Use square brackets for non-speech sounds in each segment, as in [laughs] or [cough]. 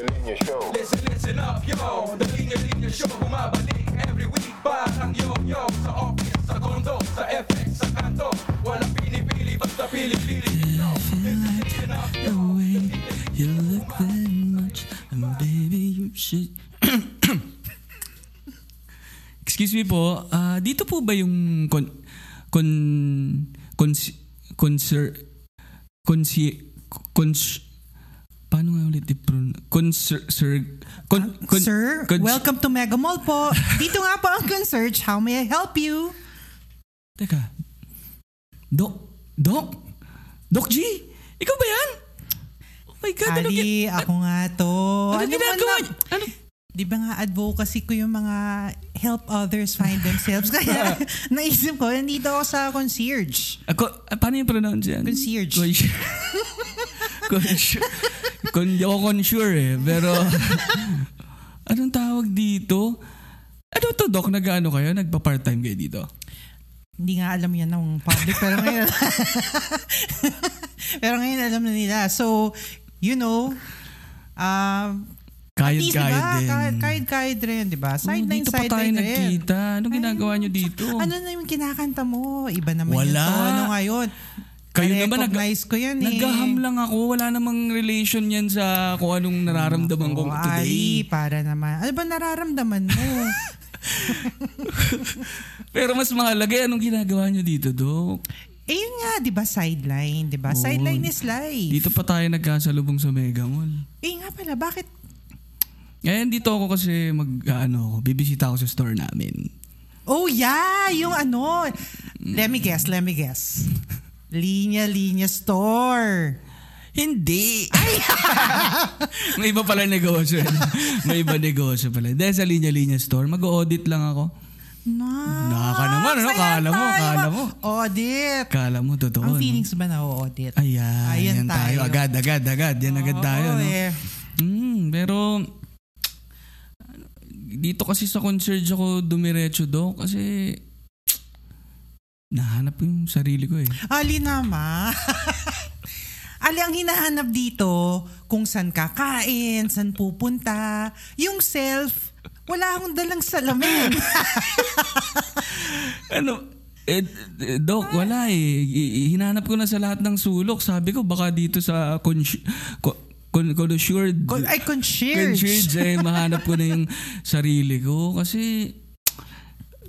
Linya Linya Show. Listen, listen up, yo The Linya Linya Show Bumabalik every week Parang yo-yo Sa office, sa condo, sa FX, sa kanto Walang pinipili, basta pili-pili yo. Listen up, yo the way you look that much, and baby, you should. [coughs] Excuse me po, ah, dito po ba yung con con cons conser consi cons paano nga ulit i-pronounce? Conser, sir, con, con, Sir, cons- welcome to Mega Mall po. [laughs] Dito nga po ang concierge. How may I help you? Teka. Doc, Doc, Doc G, ikaw ba yan? Oh my God, ano, Ali, ako nga to. ano mo ginagawa na- niyo? Ano? Di ba nga advocacy ko yung mga help others find themselves? [laughs] Kaya [laughs] naisip ko, nandito ako sa concierge. Ako, ah, paano yung pronounce yan? Concierge. Concierge. Con, ako consure eh. Pero, [laughs] anong tawag dito? Ano to, Doc? Nag-ano kayo? Nagpa-part-time kayo dito? Hindi nga alam yan ng public, pero ngayon, [laughs] pero ngayon alam na nila. So, you know, um, at least, Kahit-kahit diba? din. Kahit, kahit, kahit rin, di ba? Oh, Sideline, dito pa tayo sideline rin. nagkita. Anong ginagawa nyo dito? Ano na yung kinakanta mo? Iba naman Wala. yung tono ngayon. Kayo naman, nag- ko yan eh. Naghaham lang ako. Wala namang relation yan sa kung anong nararamdaman ko Ali, today. para naman. Ano ba nararamdaman mo? [laughs] Pero mas mahalaga, eh, anong ginagawa nyo dito, Doc? eh yun nga, di ba sideline? Di ba? Oo. Sideline is life. Dito pa tayo nagkasalubong sa Mega Mall. Eh nga pala, bakit? Ngayon dito ako kasi mag, ano, bibisita ako sa store namin. Oh yeah, yung ano. Let me guess, let me guess. [laughs] Linya Linya Store. Hindi. [laughs] May iba pala negosyo. May iba negosyo pala. Dahil sa linya-linya store, mag-audit lang ako. Na. Naka naman, ano? Kala mo, kala mo. Audit. Kala mo, totoo. Ang no? feelings ba na audit? Ayan, Ayan yan tayo. tayo. Agad, agad, agad. Yan agad tayo. No? eh. Hmm, pero dito kasi sa concierge ako dumiretso do kasi nahanap ko yung sarili ko eh. Ali naman. [laughs] Ali, ang hinahanap dito, kung saan kakain, saan pupunta, yung self, wala akong dalang salamin. [laughs] Ano, eh, eh, Doc, wala eh. Hinanap ko na sa lahat ng sulok. Sabi ko, baka dito sa cons- co- con- conassured. Con- ay, concierge. Concierge, eh, mahanap ko na yung sarili ko. Kasi,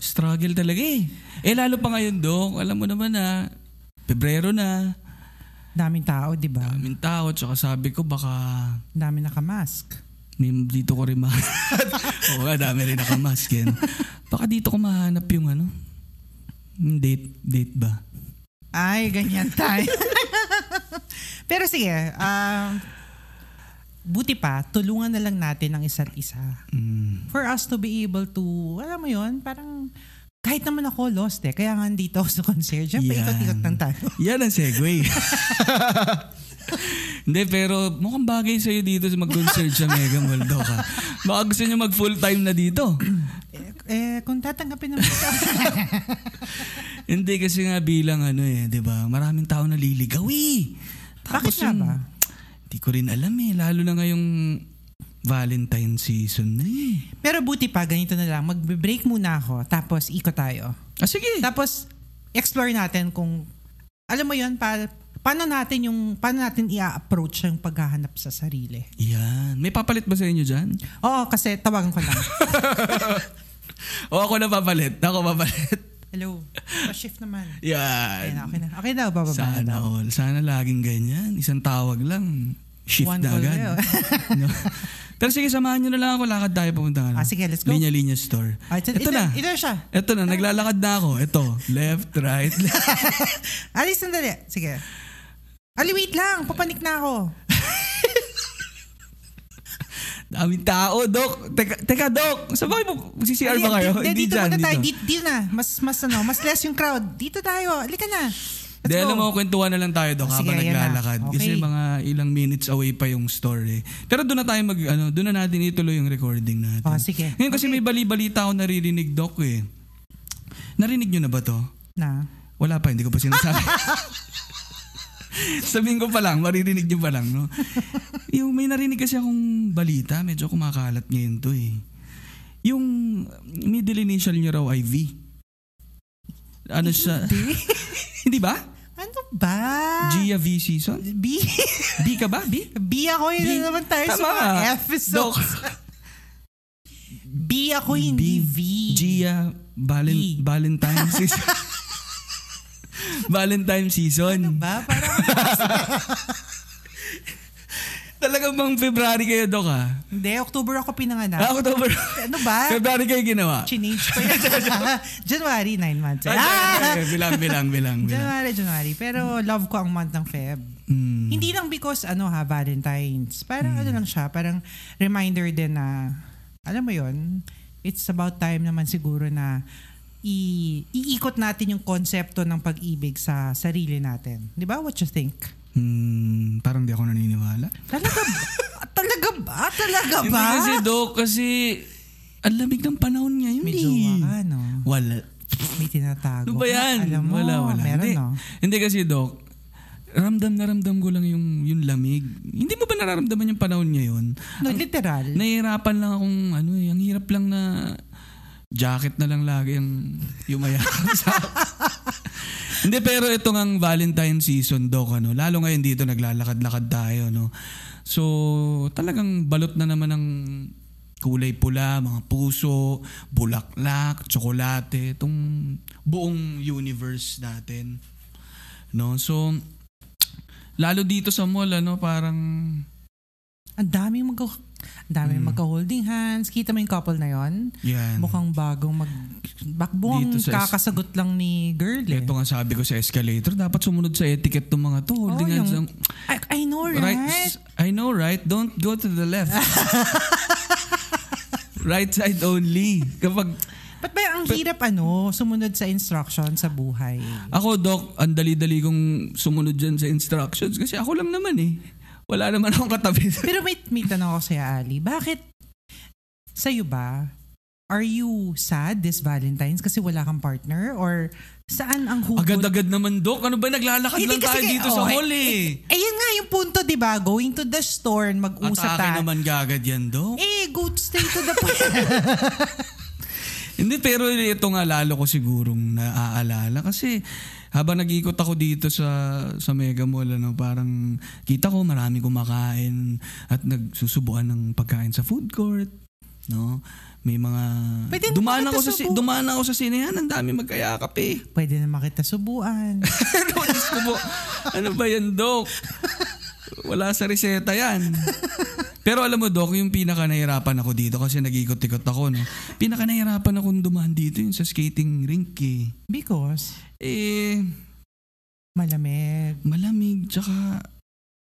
struggle talaga eh. Eh, lalo pa ngayon, Doc, alam mo naman na, Pebrero na, Daming tao, di ba? daming tao, tsaka sabi ko, baka Dami nakamask. dito ko rin mahanap. [laughs] Oo nga, dami rin nakamask yan. Baka dito ko mahanap yung ano, date, date ba? Ay, ganyan tayo. [laughs] Pero sige, um, buti pa, tulungan na lang natin ang isa't isa. Mm. For us to be able to, alam mo yon parang kahit naman ako lost eh. Kaya nga dito ako sa concierge. Siyempre, ikot-ikot lang tayo. [laughs] Yan ang segue. [laughs] Hindi, pero mukhang bagay sa'yo dito sa mag-concert sa Mega Mall daw ka. Baka gusto nyo mag full time na dito. eh, eh, kung tatanggapin naman ka. [laughs] Hindi kasi nga bilang ano eh, di ba? Maraming tao naliligaw eh. Bakit nga ba? Di ko rin alam eh. Lalo na ngayong Valentine season na eh. Pero buti pa, ganito na lang. Mag-break muna ako, tapos ikot tayo. Ah, sige. Tapos, explore natin kung, alam mo yon pa, paano natin yung, paano natin i-approach yung paghahanap sa sarili. Yan. May papalit ba sa inyo dyan? Oo, kasi tawagan ko lang. [laughs] O ako na papalit. Ako papalit. Hello. Pa-shift naman. [laughs] Yan. Okay na, okay na. Okay na, bababa na Sana daw. all. Sana laging ganyan. Isang tawag lang. Shift One na call agad. na [laughs] no? Pero sige, samahan nyo na lang ako. Lakad tayo pumunta. Ah, sige, let's go. Linya-linya store. Ah, ito, ito, ito, na. Ito siya. Ito na. Naglalakad na ako. Ito. Left, right, [laughs] left. Alis, sandali. Sige. Ali, wait lang. Papanik na ako. Daming tao, Dok. Teka, teka Dok. Sa bakit mo? CCR ba kayo? Hindi, dito dyan. muna tayo. Dito. Dito, dito na. Mas, mas, ano, mas less yung crowd. Dito tayo. Halika na. Let's go. alam mo, kwentuhan na lang tayo, Dok, Ah, habang naglalakad. Kasi Okay. mga ilang minutes away pa yung store eh. Pero doon na tayo mag, ano, doon na natin ituloy yung recording natin. Oh, sige. Ngayon kasi Okay. may bali-balita ako naririnig, Dok eh. Narinig nyo na ba to? Na. Wala pa, hindi ko pa sinasabi. [laughs] [laughs] Sabihin ko pa lang, maririnig niyo pa lang, no? yung may narinig kasi akong balita, medyo kumakalat ngayon to eh. Yung middle initial niyo raw ay V. Ano siya? [laughs] Hindi ba? Ano ba? Gia V season? B? B ka ba? B? B ako yun B. na naman tayo sa Tama. mga episodes. B ako, hindi V. Gia Valen- B. Valentine season. [laughs] Valentine season. Ano ba? Parang, Talagang bang February kayo, Dok, ha? hindi, October ako pinanganak. Ah, October. Ano ba? February kayo ginawa. Chinage pa yun. [laughs] January, nine months. Ah! bilang, bilang, bilang, bilang. January, January. Pero love ko ang month ng Feb. Mm. Hindi lang because ano ha, Valentine's. Parang ano lang siya, parang reminder din na, alam mo yon it's about time naman siguro na i- iikot natin yung konsepto ng pag-ibig sa sarili natin. Di ba? What you think? Hmm, parang di ako naniniwala. Talaga ba? [laughs] Talaga ba? Talaga Hindi ba? kasi, Dok, kasi ang lamig ng panahon ngayon May eh. jowa ka, no? Wala. May tinatago Ano ba yan? Alam mo, wala, wala. meron, hindi, no? hindi kasi, Dok, ramdam na ramdam ko lang yung, yung lamig. Hindi mo ba nararamdaman yung panahon ngayon? No, literal. Nahihirapan lang akong, ano eh, ang hirap lang na jacket na lang lagi ang yumayakap sa [laughs] Hindi, pero ito ang Valentine season, Dok, ano, lalo ngayon dito naglalakad-lakad tayo, no. So, talagang balot na naman ng kulay pula, mga puso, bulaklak, tsokolate, itong buong universe natin. No? So, lalo dito sa mall, ano, parang Ang daming mag ang daming Mm. magka-holding hands. Kita mo yung couple na yon? yan. Mukhang bagong mag... Sa es- kakasagot lang ni girl eh. Ito nga sabi ko sa escalator, dapat sumunod sa etiquette ng mga to. Holding Oh, hands yung-. I, I know, right? Right, I know, right? Don't go to the left. [laughs] right side only. Kapag Ba't ba ang hirap ano, sumunod sa instruction sa buhay? ako, Doc, ang dali-dali kong sumunod dyan sa instructions kasi ako lang naman eh. Wala naman akong katabi. Pero may, may tanong ako sa'yo, Ali. Bakit sa'yo ba, are you sad this Valentine's kasi wala kang partner? Or saan ang hugot? Agad-agad naman, Doc. Ano ba? Naglalakad Hindi lang tayo kasi- dito oh, sa eh, mall eh. Eh, yun nga yung punto, di ba? Going to the store, mag-usap Atake tayo. naman gagad yan, Doc. Eh, go straight to the point. [laughs] [laughs] Hindi, pero ito nga lalo ko sigurong naaalala kasi habang nag-ikot ako dito sa sa Mega Mall, ano, parang kita ko marami kumakain at nagsusubuan ng pagkain sa food court. No? May mga... Pwede dumaan ako, sa, subu- dumaan ako sa sinehan, ang dami magkayakap eh. Pwede na makita subuan. [laughs] Ano, Diyos ko po, ano ba yan, Dok? Wala sa reseta yan. Pero alam mo, Dok, yung pinaka nahirapan ako dito kasi nag-ikot-ikot ako, no? Pinaka nahirapan akong dumaan dito yung sa skating rink eh. Because Eh, malamig. malamig, tsaka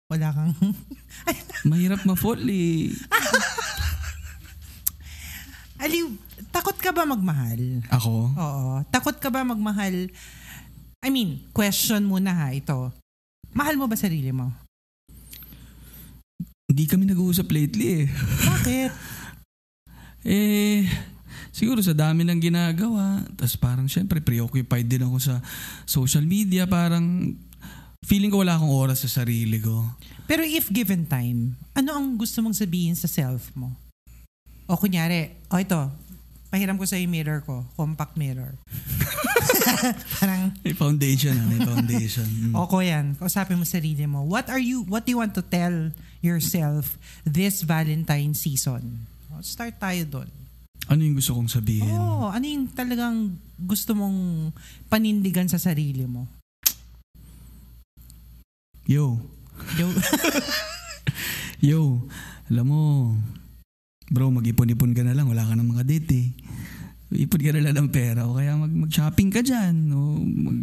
Wala kang... [laughs] mahirap ma-fall eh. [laughs] Aliw, takot ka ba magmahal? Ako? Oo. Takot ka ba magmahal? I mean, question muna ha, ito. Mahal mo ba sarili mo? Hindi kami nag-uusap lately eh. Bakit? [laughs] Eh, siguro sa dami ng ginagawa, tapos parang syempre preoccupied din ako sa social media, parang feeling ko wala akong oras sa sarili ko. Pero if given time, ano ang gusto mong sabihin sa self mo? O kunyari, o ito, pahiram ko sa yung mirror ko, compact mirror. [laughs] [laughs] Parang, May foundation ah, may foundation. Mm. [laughs] o ko yan, kausapin mo sarili mo. What are you, what do you want to tell yourself this Valentine season? Start tayo doon. Ano yung gusto kong sabihin? Oh, ano yung talagang gusto mong panindigan sa sarili mo? Yo, Yo, [laughs] yo, alam mo, bro, mag-ipon-ipon ka na lang, wala ka ng mga date eh. Ipon ka na ng pera o kaya mag- mag-shopping ka dyan. O mag,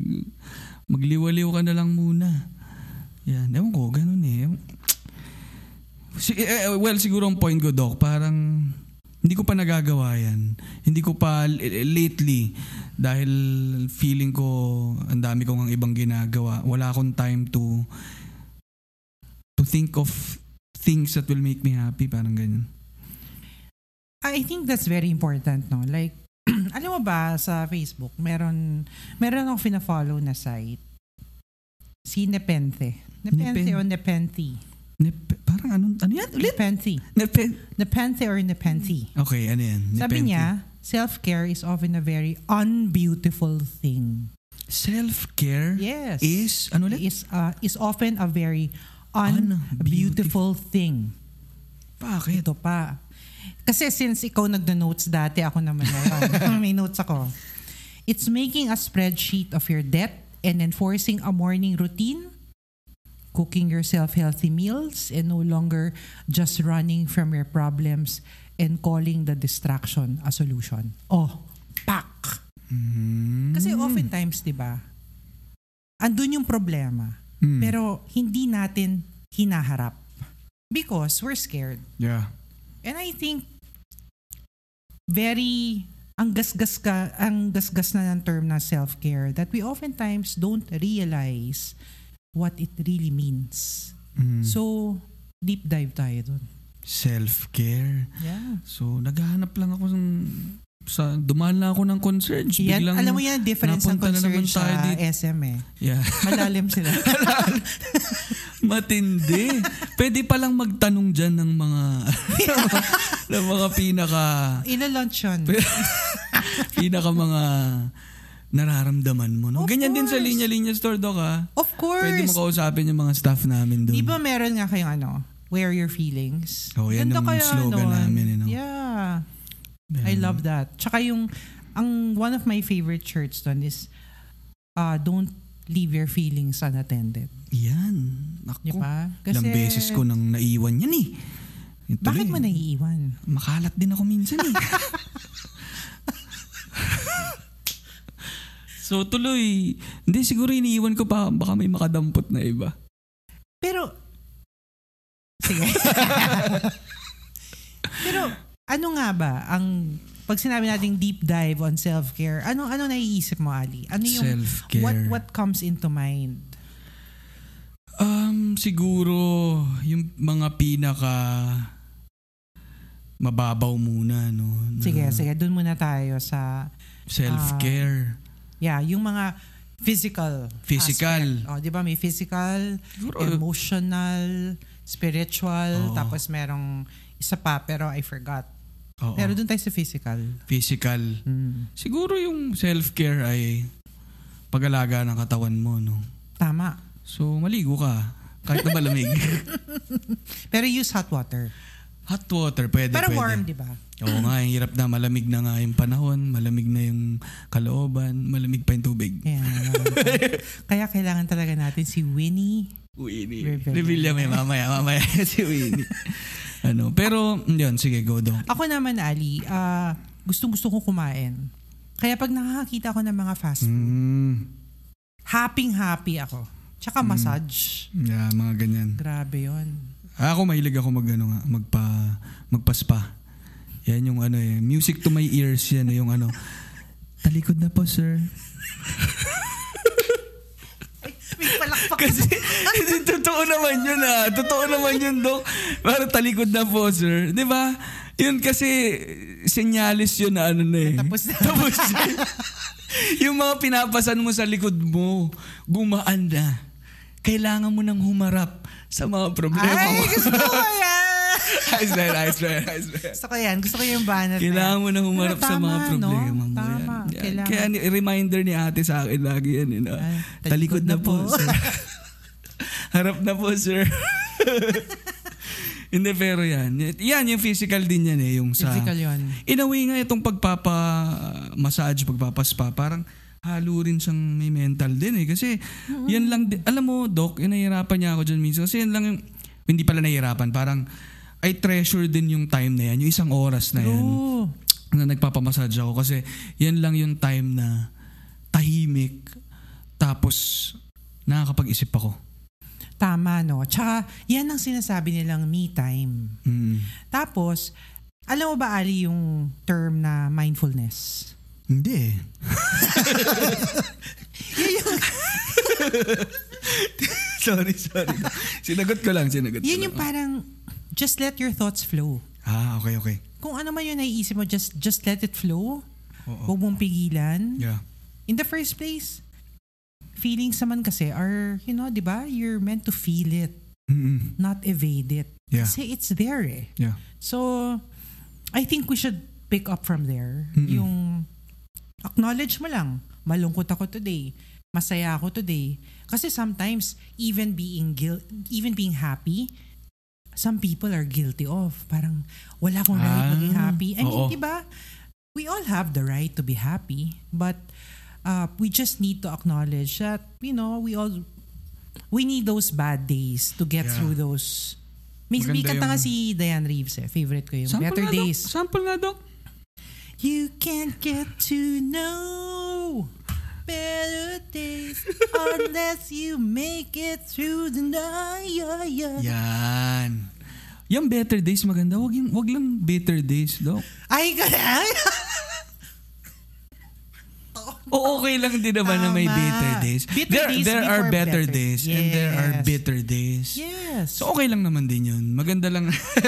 magliwaliw ka na lang muna. Yan, ewan ko, ganun eh. Si, eh, eh, well, siguro ang point ko, Doc, parang hindi ko pa nagagawa yan. Hindi ko pa lately dahil feeling ko ang dami kong ang ibang ginagawa. Wala akong time to to think of things that will make me happy, parang ganyan. I think that's very important, no? Like, alam mo ba sa Facebook, meron, meron akong fina-follow na site. Si Nepenthe. Nepenthe Nepen- o Nepenthe? Nep- parang anong, ano yan? Ulit? Nepenthe. Nepe- Nepenthe or Nepenthe. okay, ano yan? Sabi Nepenthe. niya, self-care is often a very unbeautiful thing. self-care Yes. is, ano ulit? Is, uh, is often a very unbeautiful thing. Bakit? Ito pa. Kasi since ikaw nagda-notes dati, ako naman ngayon. [laughs] May notes ako. It's making a spreadsheet of your debt and enforcing a morning routine, cooking yourself healthy meals, and no longer just running from your problems and calling the distraction a solution. Oh, pak! Mm. Kasi oftentimes, di ba, andun yung problema, Mm. pero hindi natin hinaharap because we're scared. yeah. And I think very ang gasgas ka ang gasgas na ng term na self-care that we oftentimes don't realize what it really means. Mm. So deep dive tayo dun. self-care. Yeah. So, naghahanap lang ako ng sa dumaan lang ako ng concerns. Yan, Biglang, alam mo yan, difference ng tayo sa dito. SM eh. Yeah. Malalim sila. [laughs] [laughs] Matindi. Pwede palang magtanong dyan ng mga [laughs] ng mga pinaka Ila-launch yun. [laughs] pinaka mga nararamdaman mo. No? Of Ganyan din sa course. linya-linya store, Doc, ha? Of course. Pwede mo kausapin yung mga staff namin doon. Di ba meron nga kayong ano, wear your feelings? Oh, yan Ganda ang slogan nun. namin, you know? Yeah. I love that. Tsaka yung, ang one of my favorite shirts doon is, uh, don't leave your feelings unattended. Yan. Ako. Di ba? Ilang beses ko nang naiwan yan eh. Yung Bakit mo naiiwan? Makalat din ako minsan eh. [laughs] so tuloy, hindi siguro iniiwan ko pa baka may makadampot na iba. Pero, sige. [laughs] Pero, ano nga ba ang, pag sinabi nating deep dive on self-care, ano ano naiisip mo, Ali? Ano yung, Self-care. what what comes into mind? Um, siguro yung mga pinaka mababaw muna, no? na Sige, sige, dun muna tayo sa Self-care. Yeah, yung mga physical. Physical. aspect. Oh, 'di ba may physical, Siguro, emotional, spiritual, Oo. tapos merong isa pa pero I forgot. oo. Pero doon tayo sa physical. physical. Mm. Siguro yung self-care ay pag-alaga ng katawan mo, no? Tama. So, maligo ka. Kahit na malamig. [laughs] Pero use hot water. Hot water, pwede, Pero pwede. warm, 'di ba? Oo nga, hirap na malamig na nga yung panahon, malamig na yung kalooban, malamig pa yung tubig. Yeah. [laughs] Kaya kailangan talaga natin si Winnie. Winnie. Revilla may mamaya, mamaya [laughs] si Winnie. ano, pero yun, sige, go dong. Ako naman, Ali, ah, gustong-gusto ko kumain. Kaya pag nakakita ko ng mga fast food, Mm, happy-happy ako. Tsaka massage. yeah, mga ganyan. Grabe yon. Ah, Ako mahilig ako mag ano nga, magpa magpa-spa. Yan yung ano eh, music to my ears yan eh, yung ano. Talikod na po, sir. May palakpak Kasi, kasi totoo naman yun ah. Totoo naman yun, Dok. Parang talikod na po, sir. Di ba? Yun kasi, senyalis yun na ano na eh. Tapos na. Tapos na. [laughs] yung mga pinapasan mo sa likod mo, gumaan na. Kailangan mo nang humarap sa mga problema Ay, mo. gusto ko [laughs] yan! Na ayos na yan, ayos na yan. Gusto ko yan. Gusto ko yung banner Kailangan mo na humarap Pero sa mga tama, problema no? mo. Tama. Yan. Yan. Kailangan. Kaya ni- reminder ni ate sa akin lagi yan. You know? Ay, talikod, na, po. sir. [laughs] Harap na po, sir. [laughs] Hindi, pero yan. Yan, yung physical din yan eh. Yung sa, Physical yun. In a way nga, itong pagpapa-massage, pagpapaspa, parang halo rin siyang may mental din eh. Kasi yan lang, din- alam mo, Doc, yung nahihirapan niya ako dyan minsan. Kasi yan lang yung, hindi pala nahihirapan, parang I treasure din yung time na yan, yung isang oras na yan True. na nagpapamassage ako kasi yan lang yung time na tahimik tapos nakakapag-isip ako. Tama, no? Tsaka, yan ang sinasabi nilang me time. Mm. Tapos, alam mo ba, Ali, yung term na mindfulness? Hindi eh. [laughs] sorry, sorry. Sinagot ko lang, sinagot ko Yun lang. yung parang, just let your thoughts flow. Ah, okay, okay. Kung ano man yung naiisip mo, just just let it flow. Oo. Huwag mong pigilan. Yeah. In the first place, feelings naman kasi are, you know, di ba? You're meant to feel it, Mm-mm. not evade it. Yeah. Kasi it's there eh. Yeah. So, I think we should pick up from there. Mm-mm. Yung acknowledge mo lang, malungkot ako today, masaya ako today. Kasi sometimes, even being guilt, even being happy, some people are guilty of. Parang, wala akong right Ah, maging happy. I mean, di ba? We all have the right to be happy, but uh, we just need to acknowledge that, you know, we all, we need those bad days to get Yeah. through those may, may kanta nga yung- si Diane Reeves eh. Favorite ko yung Sample Better nga, Dok. Days. Sample nga, Dok. You can't get to know better days unless you make it through the night. Yeah, yeah. Yan. Yung better days maganda. Wag, yung, wag lang better days, Dok. Ay, ganun. O okay lang din naman na may Tama. bitter days. Bitter there days there are better better. days and there are Yes. bitter days. yes. So okay lang naman din yun. Maganda lang.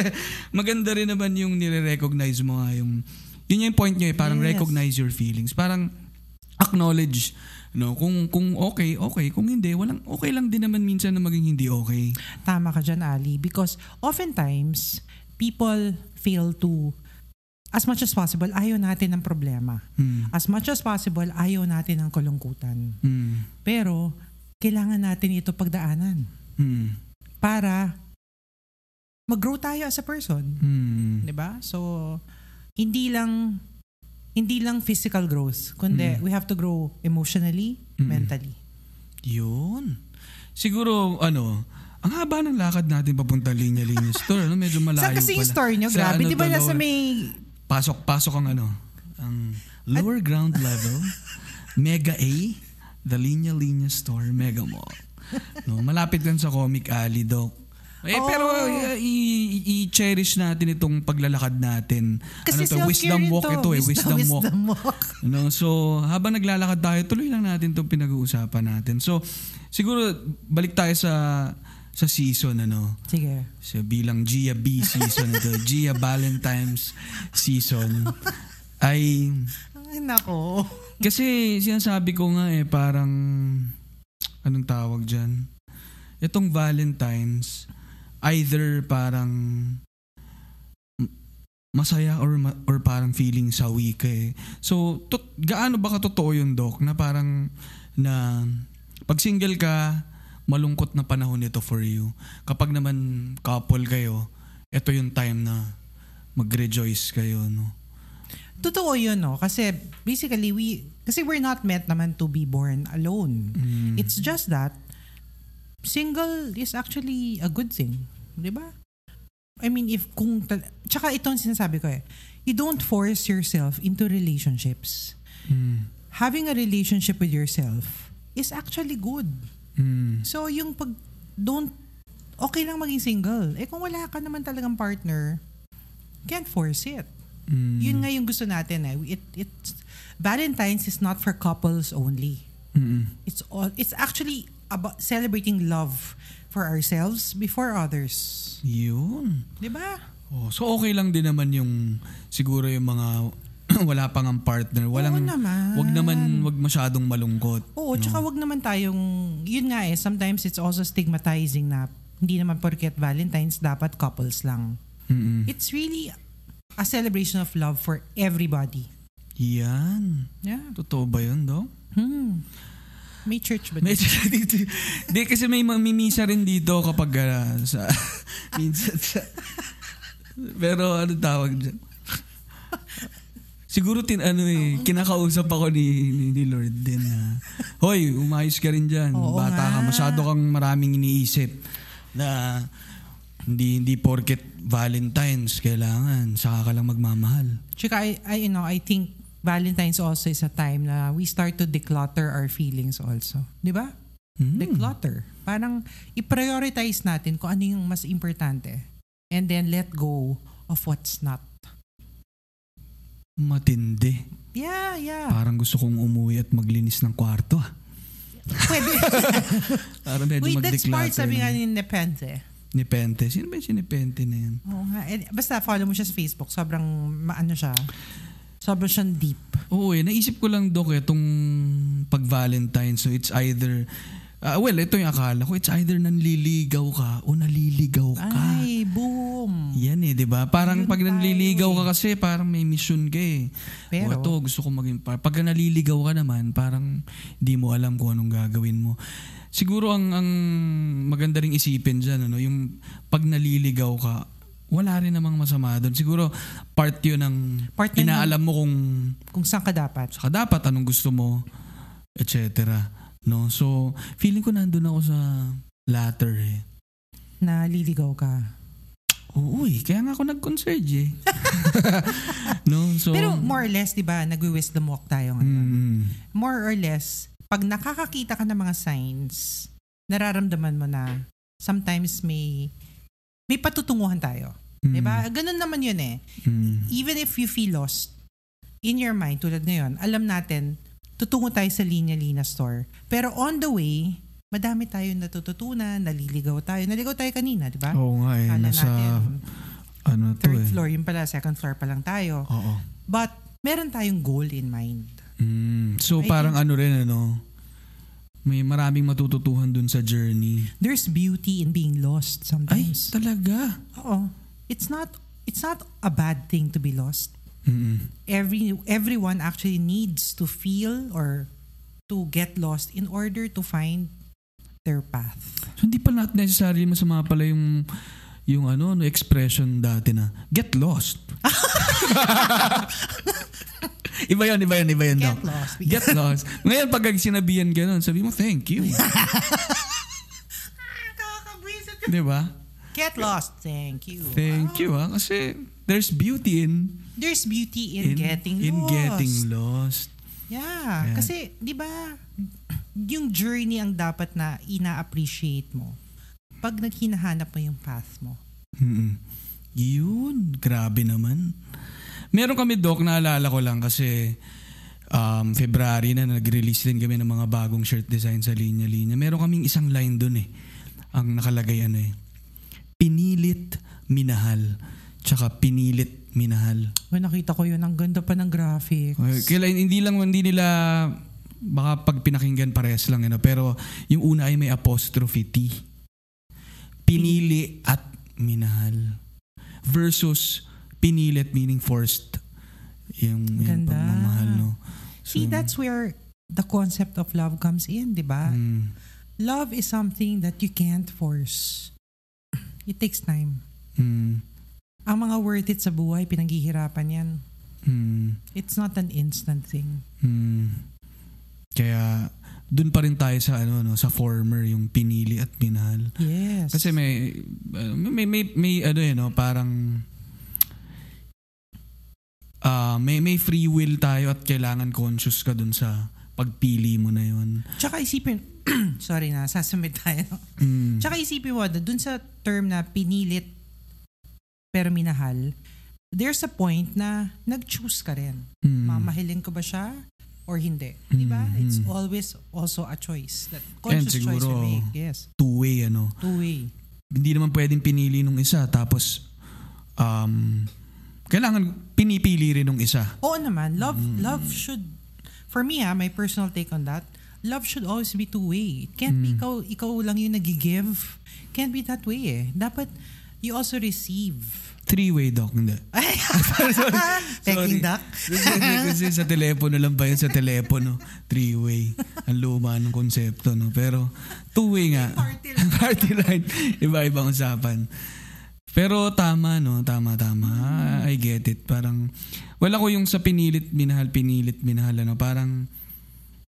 [laughs] maganda rin naman yung nire-recognize mo nga yung yun yung point niya eh, parang Yes. recognize your feelings. Parang acknowledge no kung kung okay okay kung hindi walang okay lang din naman minsan na maging hindi okay Tama ka dyan, Ali. Because oftentimes, people fail to, as much as possible, ayaw natin ng problema. hmm. As much as possible, ayaw natin ng kalungkutan. Hmm. Pero, kailangan natin ito pagdaanan Hmm. para mag-grow tayo as a person. Hmm. 'di ba? So hindi lang hindi lang physical growth, kundi Mm. we have to grow emotionally, Mm. mentally. Yun. Siguro, ano, ang haba ng lakad natin papunta linya-linya store. Ano, medyo [laughs] malayo Saan kasi yung pala. story nyo? Sa Grabe, ano di ba nasa may... Pasok, pasok ang ano, ang lower ground level, [laughs] Mega A, the Linya Linya Store, Mega Mall. No, malapit lang sa Comic Alley, Doc. Eh, Oh. pero uh, i- i-cherish natin itong paglalakad natin. Kasi ano to, wisdom rin walk to. ito eh, wisdom, walk. Wisdom walk. [laughs] No, so habang naglalakad tayo, tuloy lang natin 'tong pinag-uusapan natin. So siguro balik tayo sa sa season ano. Sige. So bilang Gia B season ito, [laughs] Gia Valentine's season ay Ay, nako. kasi sinasabi ko nga eh parang anong tawag diyan? Itong Valentine's either parang masaya or ma- or parang feeling sawi ka eh. So, to- gaano ba katotoo yun, Doc, na parang na pag single ka, malungkot na panahon ito for you. Kapag naman couple kayo, ito yung time na mag-rejoice kayo, no? Totoo yun, no? Kasi basically, we... Kasi we're not meant naman to be born alone. Mm. It's just that single is actually a good thing. Di ba? I mean, if kung... tal- Tsaka ito ang sinasabi ko eh. You don't force yourself into relationships. Mm. Having a relationship with yourself is actually good. Mm. So, yung pag... Don't... Okay lang maging single. Eh kung wala ka naman talagang partner, can't force it. Mm. Yun nga yung gusto natin eh. It, it's, Valentine's is not for couples only. Mm-mm. It's all it's actually about celebrating love for ourselves before others. Yun. 'Di ba? Oh, so okay lang din naman yung siguro yung mga [clears throat] wala pang ang partner. Walang Oo naman. wag naman wag masyadong malungkot. Oo, tsaka wag naman tayong yun nga eh sometimes it's also stigmatizing na hindi naman porket Valentine's dapat couples lang. Mm-mm. It's really a celebration of love for everybody. Yan. Yeah. Totoo ba yun, do? Hmm. May church ba? Medyo dito. Di kasi may mamimisa rin dito kapag ah, sa [laughs] minsan sa pero ano tawag dyan? Siguro tin ano eh, kinakausap ako ni, ni, ni Lord din na, Hoy, umayos ka rin dyan. Oo Bata ka, nga. masyado kang maraming iniisip na hindi hindi porket Valentine's kailangan saka ka lang magmamahal. Tsaka I, I, you know, I think Valentine's also is a time na we start to declutter our feelings also. Di ba? Hmm. Declutter. Parang i-prioritize natin kung ano yung mas importante. And then let go of what's not. Matindi. Yeah, yeah. Parang gusto kong umuwi at maglinis ng kwarto. ah. Pwede. [laughs] Para medyo Wait, that's part sabi nga ni Nepente. Ni Pente. Sino ba yung si ni Pente na yan? Oo nga. And basta follow mo siya sa Facebook. Sobrang maano siya. Sobrang siyang deep. Oo eh, naisip ko lang Dok, itong pag Valentine's, so it's either, ah, well, ito yung akala ko, it's either nanliligaw ka o naliligaw ka. Ay, boom. Yan eh, di ba? Parang Yun pag tayo nanliligaw ka eh. kasi, parang may mission ka eh. Pero- o ito, gusto ko maging par. Pag naliligaw ka naman, parang di mo alam kung anong gagawin mo. Siguro ang, ang maganda ring isipin dyan, ano, yung pag naliligaw ka, wala rin namang masama doon. Siguro part yun ng Part na inaalam mo kung Kung saan ka dapat. saka dapat anong gusto mo, etc. No? So, feeling ko nandun ako sa latter eh. Naliligaw ka. Oo eh, kaya nga ako nag-concierge eh. [laughs] no? So, Pero more or less, di ba, nagwi-wisdom walk tayo ngayon. mm, More or less, pag nakakakita ka ng mga signs, nararamdaman mo na sometimes may may patutunguhan tayo. mm, Di ba? Ganun naman yun eh. mm, Even if you feel lost, in your mind, tulad ngayon, alam natin, tutungo tayo sa linya-lina store. Pero on the way, madami tayong natututunan, naliligaw tayo. Naligaw tayo kanina, di ba? Oo nga eh, Kala nasa, natin, ano to third eh. floor, yun pala, second floor pa lang tayo. Oo. But, meron tayong goal in mind. Mm, so I parang ano rin ano, may maraming matututuhan dun sa journey. There's beauty in being lost Ay, sometimes. talaga? Oo. It's not, it's not a bad thing to be lost. Mm-mm. Every, everyone actually needs to feel or to get lost in order to find their path. So hindi pa not necessarily masama pala yung yung ano, no, expression dati na get lost. [laughs] iba yun, iba yun, iba yun. Get Doc. lost. Get lost. Ngayon pag sinabihan ganun, sabi mo thank you. [laughs] Di ba? Get lost. Thank you. Thank you ah. Kasi there's beauty in There's beauty in, getting in lost. getting lost. Yeah. Yeah. Kasi, di ba, yung journey ang dapat na ina-appreciate mo pag naghinahanap mo yung path mo. Mm-mm. Yun, grabe naman. Meron kami, Doc, naalala ko lang kasi um, February na nag-release din kami ng mga bagong shirt design sa linya-linya. Meron kaming isang line dun eh. Ang nakalagay ano eh. Pinilit, minahal. Tsaka pinilit, minahal. Well, nakita ko yun. Ang ganda pa ng graphics. Kailan hindi lang hindi nila baka pag pinakinggan parehas lang ano pero yung una ay may apostrophe T. Pinili at minahal versus pinilit meaning forced yung, yung Ganda. pagmamahal no. See, So, that's where the concept of love comes in, di ba? mm, Love is something that you can't force. It takes time. mm, Ang mga worth it sa buhay, pinaghihirapan yan. mm, It's not an instant thing. mm. Kaya dun pa rin tayo sa ano no sa former yung pinili at minahal. Yes. Kasi may uh, may may, may ano eh no, parang ah may may free will tayo at kailangan conscious ka dun sa pagpili mo na yun. Tsaka isipin, [clears throat] sorry na, sasumit tayo. Mm. Tsaka isipin mo, dun sa term na pinilit pero minahal, there's a point na nag-choose ka rin. Mm. Mamahilin ko ba siya or hindi? Di ba? Mhm. It's always also a choice. That And conscious choice siguro- we make. Yes. Two-way ano. Two-way. Hindi naman pwedeng pinili nung isa tapos um kailangan pinipili rin nung isa. Oo naman, love Mm. love should for me ah, my personal take on that, love should always be two-way. It can't be Mm. ikaw, ikaw lang yung nag-give. Can't be that way eh. Dapat you also receive. Three-way doc, hindi. [laughs] Peking duck. kasi, kasi sa telepono lang ba yun sa telepono? Three-way. Ang luma ng konsepto, no? Pero two-way nga. Party line. [laughs] Party line. Iba-ibang usapan. Pero tama, no? Tama, tama. I get it. Parang, wala ko yung sa pinilit, minahal, pinilit, minahal, ano? Parang,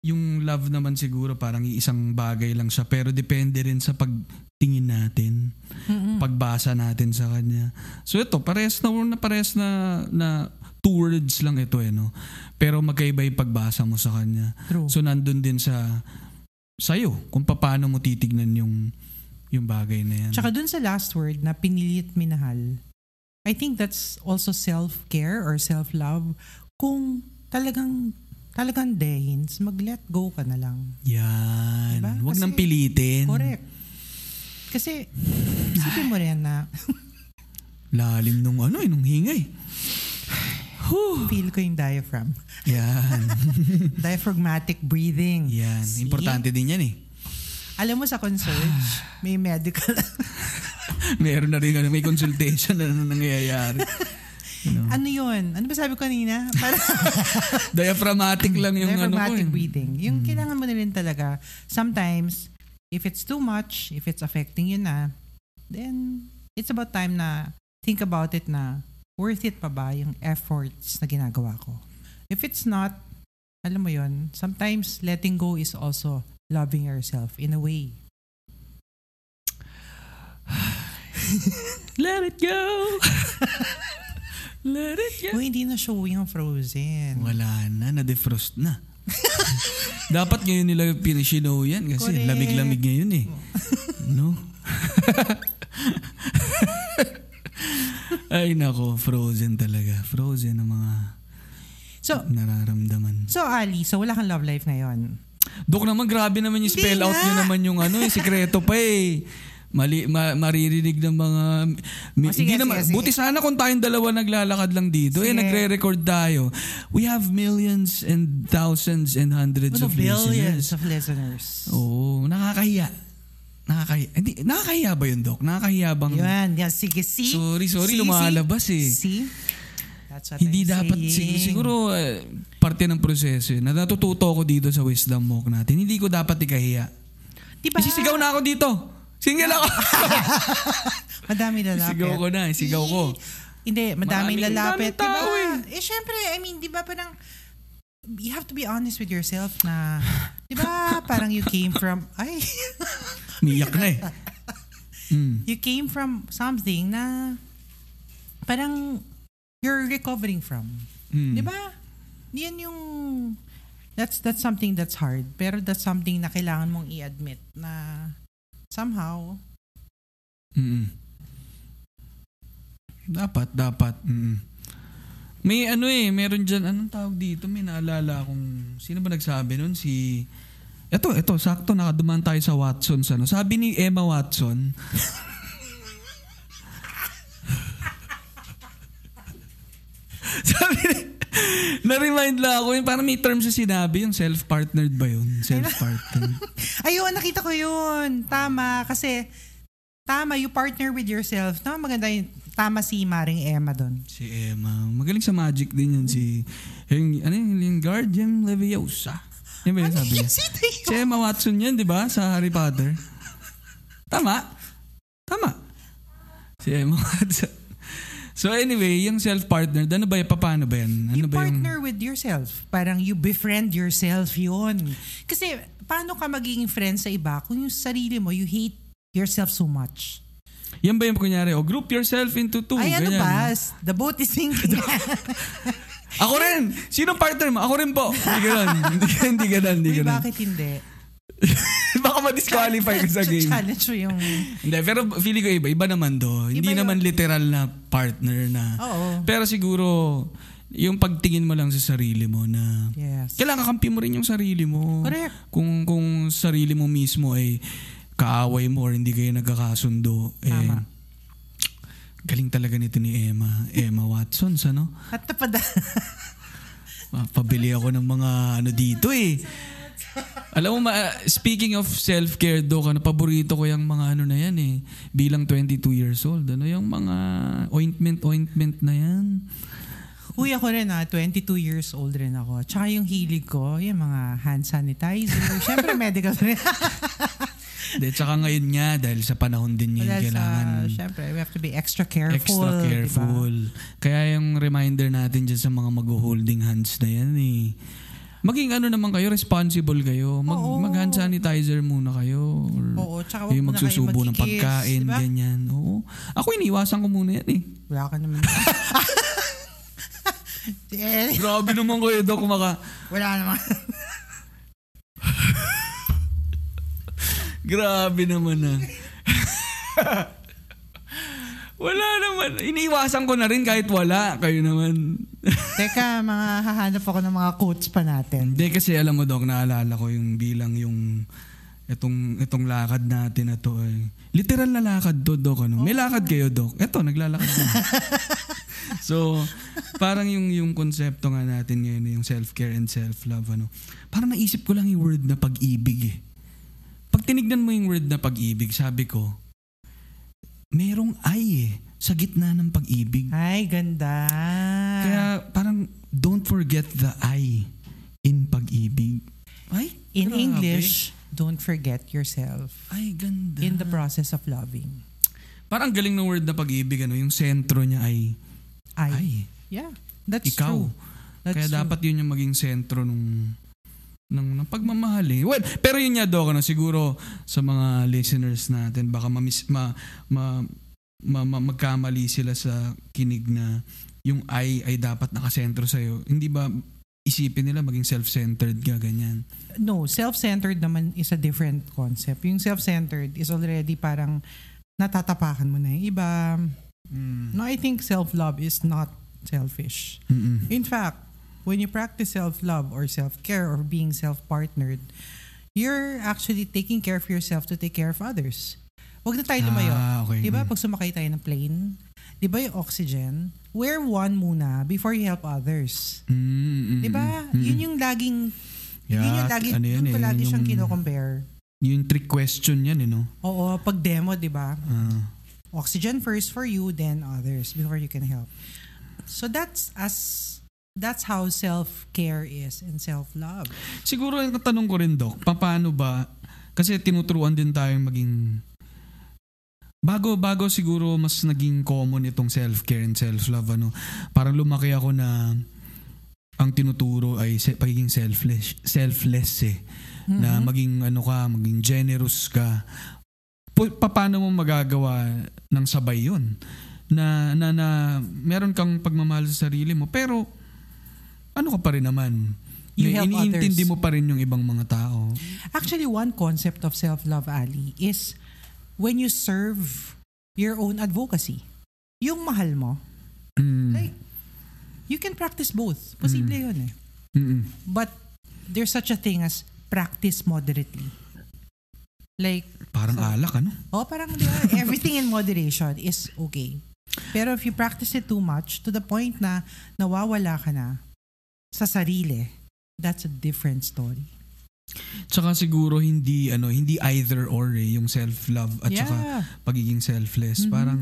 yung love naman siguro parang isang bagay lang siya. Pero depende rin sa pagtingin natin. Mm-mm. Pagbasa natin sa kanya. So ito, parehas na, na parehas na, na two words lang ito eh, no? Pero magkaiba yung pagbasa mo sa kanya. True. So nandun din sa sa'yo kung paano mo titignan yung yung bagay na yan. Tsaka dun sa last word na pinilit minahal, I think that's also self-care or self-love. Kung talagang talagang dehins, mag-let go ka na lang. yan. Diba? Huwag nang pilitin. Correct. Kasi, isipin mo rin na, [laughs] Lalim nung ano eh, nung hingay. [sighs] Feel ko yung diaphragm. Yan. [laughs] Diaphragmatic breathing. Yan. See? Importante din yan eh. Alam mo sa concert, [sighs] may medical. [laughs] Meron na rin, ano, may consultation na nangyayari. You know? ano yun? Ano ba sabi ko kanina? Parang [laughs] Diaphragmatic lang yung ano ko. diaphragmatic eh. breathing. Yung kailangan mo na rin talaga. Sometimes, if it's too much, if it's affecting you na, then it's about time na think about it na worth it pa ba yung efforts na ginagawa ko. If it's not, alam mo yon sometimes letting go is also loving yourself in a way. [sighs] Let it go. [laughs] Let it go. Uy, hindi na show yung Frozen. Wala na, na-defrost na. [laughs] Dapat ngayon nila pinishino yan kasi Correct. lamig-lamig ngayon eh. [laughs] No? Ay nako, frozen talaga. Frozen ang mga So, nararamdaman. so Ali, so wala kang love life ngayon. Dok naman, grabe naman yung spell out nyo naman yung ano, yung sikreto pa eh. Mali, ma, maririnig ng mga... mi- Oh, sige, hindi naman, sige, sige. Buti sana kung tayong dalawa naglalakad lang dito. Eh, Sige. nagre-record tayo. We have millions and thousands and hundreds Ano, of billions listeners. of listeners. Oo, nakakahiya. Nakakahiya. Hindi, nakakahiya ba yun, Dok? Nakakahiya bang... Yan, yan. Sige, see? Sorry, sorry, See, lumalabas see? eh. See? That's what Hindi I'm dapat, saying. sig- siguro, eh, parte ng proseso yun. Na natututo ako dito sa wisdom walk natin. Hindi ko dapat ikahiya. Diba? Isisigaw na ako dito. Single ako. [laughs] Madami lalapit. Isigaw ko na, isigaw ko. Hindi, madaming Maraming- lalapit. daming tao diba? Eh, syempre, I mean, di ba parang, you have to be honest with yourself na, di ba, parang you came from, [laughs] ay, Miyak na eh. [laughs] Mm. you came from something na, parang, you're recovering from. Mm. Di ba? Yan yung, that's, that's something that's hard. Pero that's something na kailangan mong i-admit na, somehow, Mm. Dapat, dapat. Mm. May ano eh, meron dyan, anong tawag dito? May naalala akong, sino ba nagsabi nun? Si, eto, eto, sakto, nakaduman tayo sa Watson. Ano. Sabi ni Emma Watson, [laughs] [laughs] sabi na-remind lang ako, yung parang may term sa sinabi, yung self-partnered ba yun? Self-partnered. [laughs] Ayun, nakita ko yun. Tama. Kasi, tama, you partner with yourself. No, maganda yun. Tama si Maring Emma doon. Si Emma. Magaling sa magic din yan si... Yung, ano yung Wingardium Leviosa. Yan ba yung sabi niya? Si Emma Watson yan, di ba? Sa Harry Potter. Tama. Tama. Si Emma Watson. So anyway, yung self-partner, ano ba yung, paano ba yan? Ano You ba yung... partner with yourself. Parang you befriend yourself yun. Kasi, paano ka magiging friend sa iba kung yung sarili mo, you hate yourself so much? Yan ba yung kunyari, oh, group yourself into two. Ay, ano ganyan. ba? The boat is sinking. [laughs] Ako rin! Sinong partner mo? Ako rin po. Hindi ganun. Hindi, hindi ganun. Hindi Uy, ganun. bakit hindi? [laughs] Ma-disqualify ka sa game. Challenge mo yung... Hindi, pero feeling ko iba. Iba naman do. Hindi yun. naman literal na partner na. Oo. Pero siguro, yung pagtingin mo lang sa sarili mo na Yes. kailangan kampi mo rin yung sarili mo. Correct. Kung kung sarili mo mismo ay kaaway mo or hindi kayo nagkakasundo, eh, Tama. galing talaga nito ni Emma. Emma Watson, ano? At tapad. Ah, Pabili ako ng mga ano dito eh. Alam mo, ma- speaking of self-care, Dok, ano, paborito ko yung mga ano na yan eh. Bilang 22 years old. Ano yung mga ointment-ointment na yan. Uy, ako rin ah, 22 years old rin ako. Tsaka yung hilig ko, yung mga hand sanitizer. [laughs] Siyempre, medical rin. [laughs] De, tsaka ngayon nga, dahil sa panahon din yun, sa, kailangan syempre, we have to be extra careful. extra careful. Kaya yung reminder natin dyan sa mga mag-holding hands na yan eh. Maging ano naman kayo, responsible kayo. Mag, Oo. mag-hand sanitizer muna kayo. Or Oo, tsaka wag yung magsusubo ng pagkain, diba? ganyan. Oo. Ako iniwasan ko muna yan eh. Wala ka naman. [laughs] Eh, Grabe naman kayo, Dok, maka... Wala naman. [laughs] Grabe naman ah. [laughs] wala naman. Iniiwasan ko na rin kahit wala. Kayo naman. [laughs] Teka, mga hahanap ako ng mga quotes pa natin. Hindi kasi alam mo, Dok, naalala ko yung bilang yung itong itong lakad natin na to eh. Literal na lakad to, Dok. Ano? May lakad kayo, Dok. Eto, naglalakad na. [laughs] so, parang yung yung konsepto nga natin ngayon yung self-care and self-love ano. Parang naisip ko lang yung word na pag-ibig eh. Pag tinignan mo yung word na pag-ibig, sabi ko, merong ay eh sa gitna ng pag-ibig. Ay, ganda. Kaya parang don't forget the I in pag-ibig. Ay, In grabe. English, don't forget yourself Ay, ganda. in the process of loving. Parang galing ng word na pag-ibig, ano, yung sentro niya ay, I. ay, Yeah, that's ikaw. true. That's Kaya true. dapat yun yung maging sentro nung ng, ng pagmamahal eh. Well, pero yun nga Doc, ano, siguro sa mga listeners natin, baka mamis, ma, ma, ma, ma- magkamali sila sa kinig na yung I ay dapat nakasentro sa'yo. Hindi ba isipin nila maging self-centered ka, ganyan? No, self-centered naman is a different concept. Yung self-centered is already parang natatapakan mo na yung iba. Mm. No, I think self-love is not selfish. Mm-mm. In fact, when you practice self-love or self-care or being self-partnered, you're actually taking care of yourself to take care of others. Huwag na tayo lumayo. Ah, okay. Di ba pag sumakay tayo ng plane, di ba yung oxygen, wear one muna before you help others. Mm, mm, Di ba? mm, mm. Yun yung laging, Yeah, yun yung lagi, ano yun ko eh, lagi yung- siyang kino-compare. Yung trick question yan, eh, no? Oo, pag demo, di ba? Ah. Oxygen first for you, then others before you can help. So that's as that's how self-care is and self-love. Siguro yung tanong ko rin, Doc, paano ba, kasi tinuturuan din tayong maging, bago, bago siguro mas naging common itong self-care and self-love, ano, parang lumaki ako na ang tinuturo ay se- pagiging selfless, selfless eh. Na Mhm. maging ano ka, maging generous ka. Pa- paano mo magagawa ng sabay yun? Na, na, na meron kang pagmamahal sa sarili mo, pero ano ka pa rin naman? You Na help iniintindi others. mo pa rin yung ibang mga tao. Actually, one concept of self-love, Ali, is when you serve your own advocacy. Yung mahal mo, Mm. like, you can practice both. Posible Mm. yun eh. Mm-mm. But there's such a thing as practice moderately. Like, Parang So- alak, ano? oh, parang di ba, everything in moderation is okay. Pero if you practice it too much to the point na nawawala ka na sa sarili, that's a different story. Tsaka siguro hindi ano, hindi either or eh, yung self-love at yeah. saka pagiging selfless. Mhm. Parang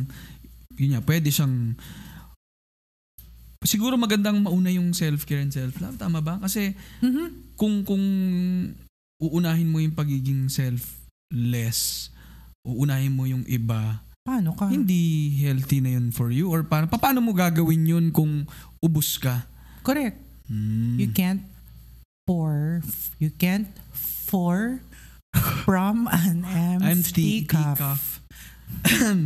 yun nga, pwede siyang siguro magandang mauna yung self-care and self-love, tama ba? Kasi Mhm. kung kung uunahin mo yung pagiging selfless, uunahin mo yung iba, Paano ka? hindi healthy na yun for you or para paano mo gagawin yun kung ubus ka? Correct. Hmm. You can't pour, you can't pour from an [laughs] empty, empty cup. cup. [laughs]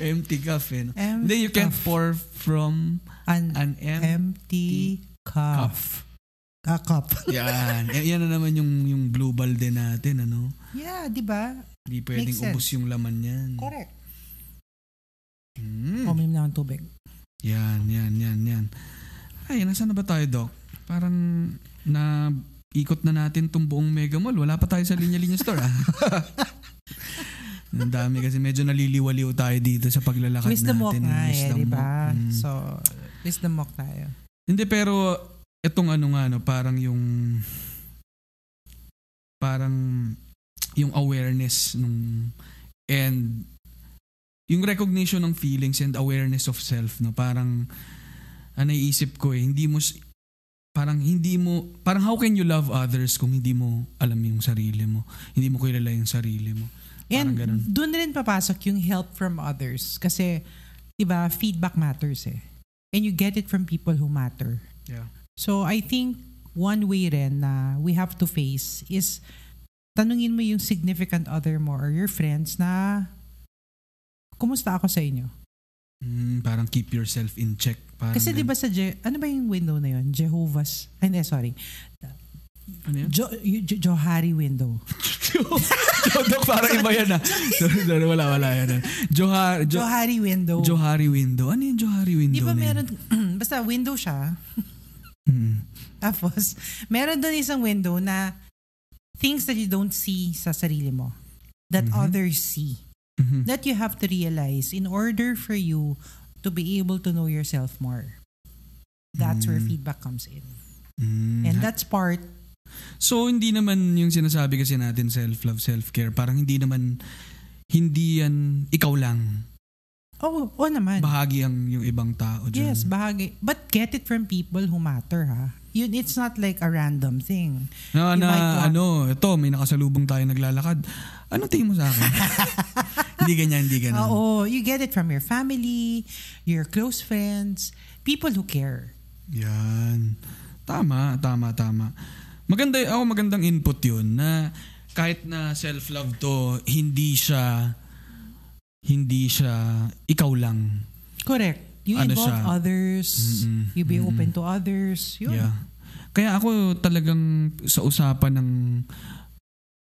empty cup eh. no? Empty Hindi, you can't cup. pour from An, an empty empty cup. A cup. [laughs] Yan. Y- yan na naman yung, yung blue balde natin, ano? Yeah, di ba? Hindi pwedeng ubos yung laman yan. Correct. Hmm. Uminom na ng tubig. Yan, yan, yan, yan. Ay, nasaan na ba tayo, Doc? Parang na ikot na natin tong buong Mega Mall. Wala pa tayo sa linya-linya store, ah. [laughs] Ang dami kasi medyo naliliwaliw tayo dito sa paglalakad walk natin. nga eh, Wisdom di ba? Mm. So, wisdom walk tayo. Hindi pero etong ano nga no, parang yung parang yung awareness nung and yung recognition ng feelings and awareness of self no parang ang naiisip ko eh hindi mo parang hindi mo parang how can you love others kung hindi mo alam yung sarili mo hindi mo kilala yung sarili mo And Parang ganun. doon rin papasok yung help from others. Kasi, di ba, feedback matters eh. And you get it from people who matter. yeah So, I think one way rin na we have to face is tanungin mo yung significant other mo or your friends na kumusta ako sa inyo? Mm, parang keep yourself in check parang Kasi di ba sa, Je- ano ba yung window na yun? Jehovah's, ay hindi, sorry. ano yan? Jo, Jo- Johari window. [laughs] Dok, parang iba yan ah. Sorry, sorry, wala, wala yan. ah. Johar, jo, Johari window. Johari window. Ano yung Johari window? Di ba na yun? meron, [clears throat] basta window siya. Mm. [laughs] Tapos, meron doon isang window na things that you don't see sa sarili mo. That Mhm. others see. Mhm. That you have to realize in order for you to be able to know yourself more. That's where Mm. feedback comes in. Mm. And that's part, So hindi naman yung sinasabi kasi natin self-love, self-care, parang hindi naman hindi yan ikaw lang. oh, oh naman. Bahagi ang yung ibang tao dyan. Yes, bahagi. But get it from people who matter, ha? Yun, it's not like a random thing. Na, You na want- ano, ito, may nakasalubong tayo naglalakad. Ano tingin mo sa akin? [laughs] hindi ganyan, hindi ganyan. Oo, you get it from your family, your close friends, people who care. Yan. Tama, tama, tama. Maganda, ako magandang input yun na kahit na self-love to, hindi siya, hindi siya ikaw lang. Correct. You Ano involve siya? others, Mm-mm. you be Mm-mm. open to others. Yun. Yeah. Kaya ako talagang sa usapan ng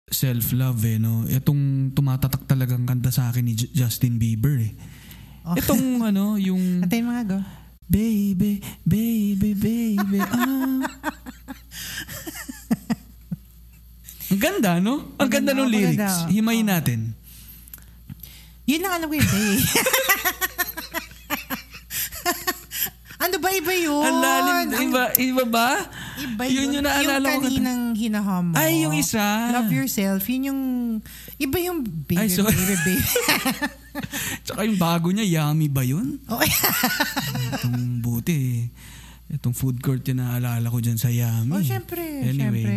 self-love eh, no? Itong tumatatak talagang kanta sa akin ni J- Justin Bieber eh. Oh. Itong [laughs] ano, yung Antayin mga go. baby, baby, baby, ah. Ang ganda, no? Ang ganda Maganda, ng lyrics. maganda. Himayin Oh. natin. Yun lang alam ko yun, eh. [laughs] ano ba iba yun? Ang lalim. Ang- Iba, iba ba? Iba Yun yun. yung naalala ko. Yung kaninang hinaham mo. Ay, yung isa. Love yourself. Yun yung... Iba yung baby, Ay, sorry. baby, baby. [laughs] Tsaka yung bago niya, yummy ba yun? okay. Itong buti eh. Itong food court yung naalala ko dyan sa Yummy. Oh, syempre. Anyway. Syempre.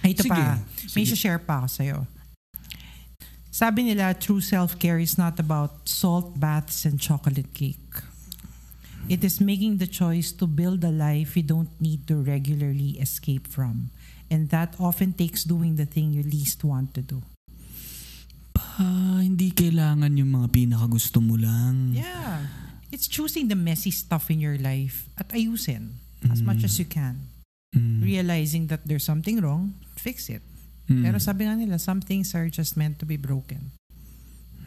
Ay, ito Sige, pa. May sige. share pa ako sa'yo. Sabi nila, true self-care is not about salt baths and chocolate cake. It is making the choice to build a life you don't need to regularly escape from. And that often takes doing the thing you least want to do. Ah, hindi kailangan yung mga pinakagusto mo lang. Yeah. It's choosing the messy stuff in your life at ayusin as Mm. much as you can. Mm. Realizing that there's something wrong, fix it. Mm. Pero sabi nga nila, some things are just meant to be broken.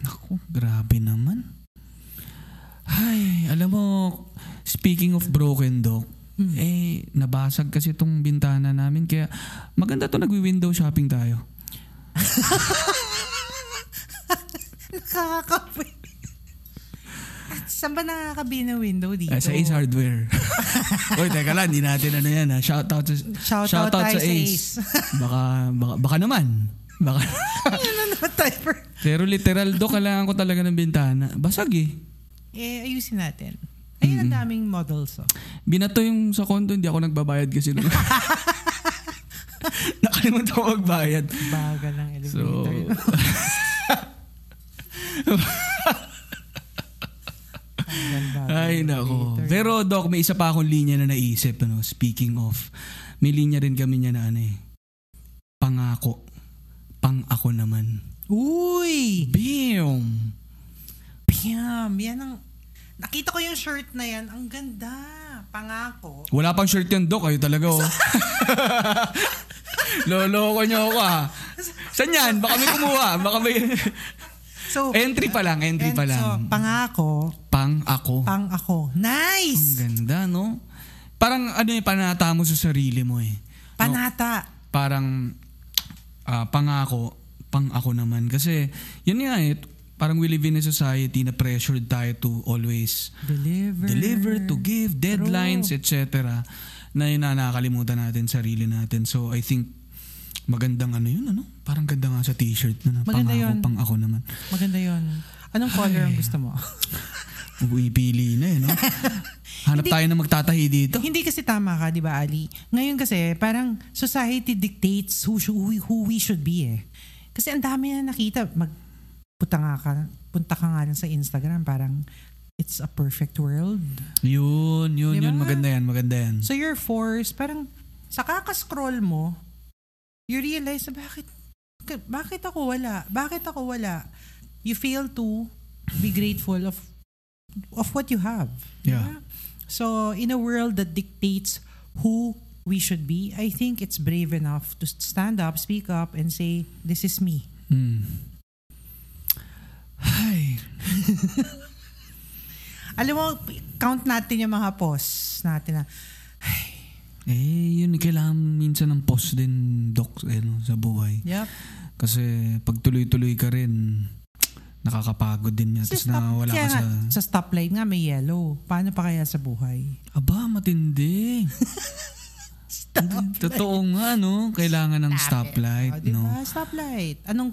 Naku, grabe naman. Ay, alam mo, speaking of broken dog, Mm. eh, nabasag kasi itong bintana namin. Kaya maganda to nagwi-window shopping tayo. [laughs] Nakakapoy. Saan ba nakakabi ng window dito? Ah, sa Ace Hardware. [laughs] Uy, teka lang, hindi natin ano yan. Ha? Shout out sa, Shout, shout out, out sa Ace. [laughs] baka, baka, baka naman. Baka. ano naman tayo for- Pero literal, do, kailangan ko talaga ng bintana. Basag eh. Eh, ayusin natin. Ayun ang Mm-mm. daming models. Oh. Binato yung sa condo, hindi ako nagbabayad kasi nung... [laughs] Nakalimutan ko magbayad. Bagal ng So, elevator. Bagal [laughs] ay nako. Pero Doc, may isa pa akong linya na naisip. Ano, speaking of, may linya rin kami niya na ano eh. Pangako. Pang ako naman. Uy! Bam! Piam! Yan ang... Nakita ko yung shirt na yan. Ang ganda. Pangako. Wala pang shirt yan, Doc. Kayo talaga, oh. [laughs] Loloko niyo ako, ha. Saan yan? Baka may kumuha. Baka may... [laughs] So, entry pa lang, entry pa lang. So, pangako, pang ako. pang ako. Ang Nice! ganda, no? Parang ano eh, panata mo sa sarili mo eh. No? Panata. Parang ah, pangako, pang ako naman. Kasi, yun nga eh, parang we live in a society na pressured tayo to always Deliver. deliver, to give, deadlines, etc. Na yun na nakakalimutan natin sarili natin. So, I think, magandang ano yun, ano? Parang ganda nga sa t-shirt na, Maganda pangako, yun. pang ako naman. Maganda yon. Anong color ang gusto mo? [laughs] Pumipili na eh, no? Hanap Hindi- tayo na magtatahi dito. Hindi kasi tama ka, di ba, Ali? Ngayon kasi, parang society dictates who, sh- who, who we should be eh. Kasi ang dami na nakita. Mag, punta, nga ka, punta ka nga lang sa Instagram, parang it's a perfect world. Yun, yun, Di yun. Maganda yan, maganda yan. So you're forced, parang sa kakascroll mo, you realize na bakit, bakit ako wala? Bakit ako wala? You fail to be grateful of of what you have. Di Yeah. So in a world that dictates who we should be, I think it's brave enough to stand up, speak up, and say, this is me. Hmm. Ay. [laughs] Alam mo, count natin yung mga posts natin na, Eh, yun, kailangan minsan ng pause din, Doc, eh, no, sa buhay. yep, Kasi pag tuloy-tuloy ka rin, nakakapagod din. Sa, Tapos nawala kaya ka sa... nga, sa stoplight nga may yellow. Paano pa kaya sa buhay? Aba, matindi. [laughs] Totoo nga, no? Kailangan ng stoplight, Oh, di no? Stoplight. Anong,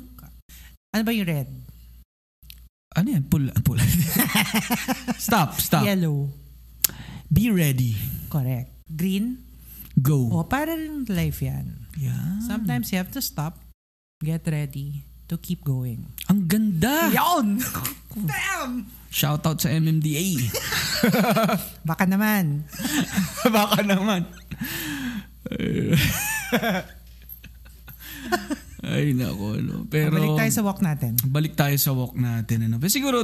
ano ba yung red? Ano yan? Pula. [laughs] pula. stop, stop. Yellow. Be ready. Correct. Green? Go. O, para rin life yan. Yan. Sometimes you have to stop, get ready to keep going. Ang ganda. Yon! [laughs] Damn! Shout out sa MMDA. [laughs] Baka naman. Baka naman. Ay, nako, no. Pero, Balik tayo sa walk natin. balik tayo sa walk natin. Ano. Pero siguro,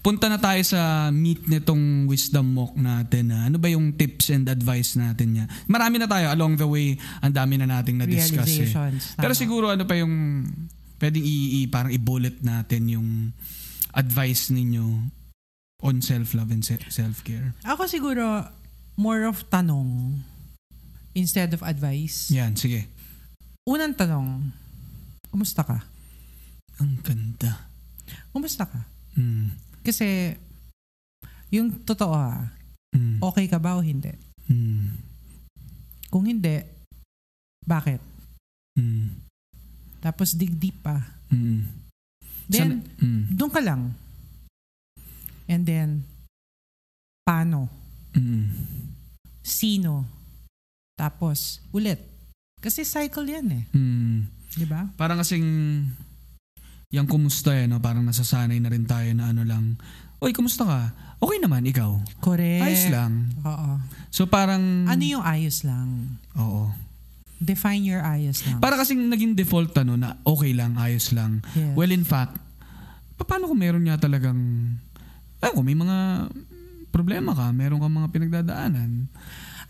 punta na tayo sa meet nitong wisdom walk natin. ah. Ano ba yung tips and advice natin niya? Marami na tayo along the way. Ang dami na nating na-discuss. Eh. Pero siguro ano pa yung pwedeng i, i- parang i-bullet natin yung advice ninyo on self-love and se- self-care. Ako siguro, more of tanong instead of advice. Yan, sige. Unang tanong, kumusta ka? Ang ganda. Kumusta ka? Mm. Kasi, yung totoo ha, Mm. okay ka ba o hindi? Mm. Kung hindi, bakit? Mm. Tapos dig deep pa. Mm. Then, Sana- mm. doon ka lang. And then, paano? Mm. Sino? Tapos, ulit. Kasi cycle yan eh. Mm. Di ba? Parang kasing yung kumusta eh, no? parang nasasanay na rin tayo na ano lang, Oy, kumusta ka? Okay naman, ikaw. Correct. Ayos lang. Oo. So parang, Ano yung ayos lang? oo. Define your ayos lang. Para kasing naging default ano na okay lang, ayos lang. Yes. Well, in fact, pa- paano kung meron niya talagang, ay, kung may mga problema ka, meron kang mga pinagdadaanan.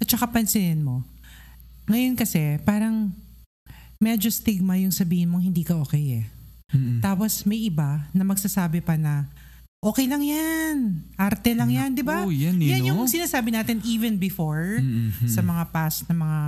At saka pansinin mo, ngayon kasi, parang medyo stigma yung sabihin mong hindi ka okay eh. Mm-mm. Tapos may iba na magsasabi pa na, okay lang yan. Arte lang yan, di ba? Oo, yan, eh, Yan yung sinasabi natin even before Mm-mm. sa mga past na mga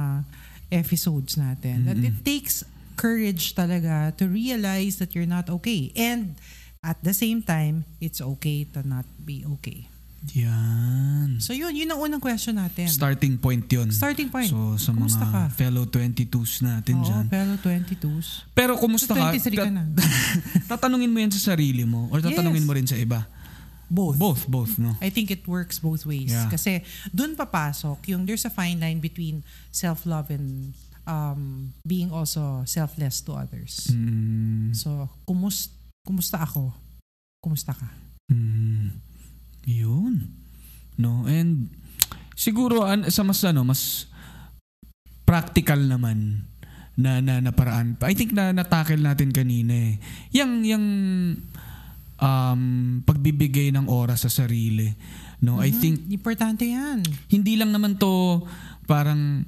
episodes natin. That it takes courage talaga to realize that you're not okay. And at the same time, it's okay to not be okay. Yan. So yun, yun ang unang question natin. Starting point yun. Starting point. So, sa Kumusta mga ka? fellow 22s natin Oo, dyan. pero 22s. Pero kumusta So, ka? 23 ka na. [laughs] tatanungin mo yan sa sarili mo or tatanungin Yes. mo rin sa iba? Both. Both, both, no? I think it works both ways. Yeah. Kasi dun papasok yung there's a fine line between self-love and um, being also selfless to others. Mm, So, kumus kumusta ako? Kumusta ka? Yun. No, and siguro an, sa mas ano, mas practical naman na na, na paraan. I think na natakil natin kanina eh. Yang yang um pagbibigay ng oras sa sarili. No, I Mhm. think Importante yan. hindi lang naman to parang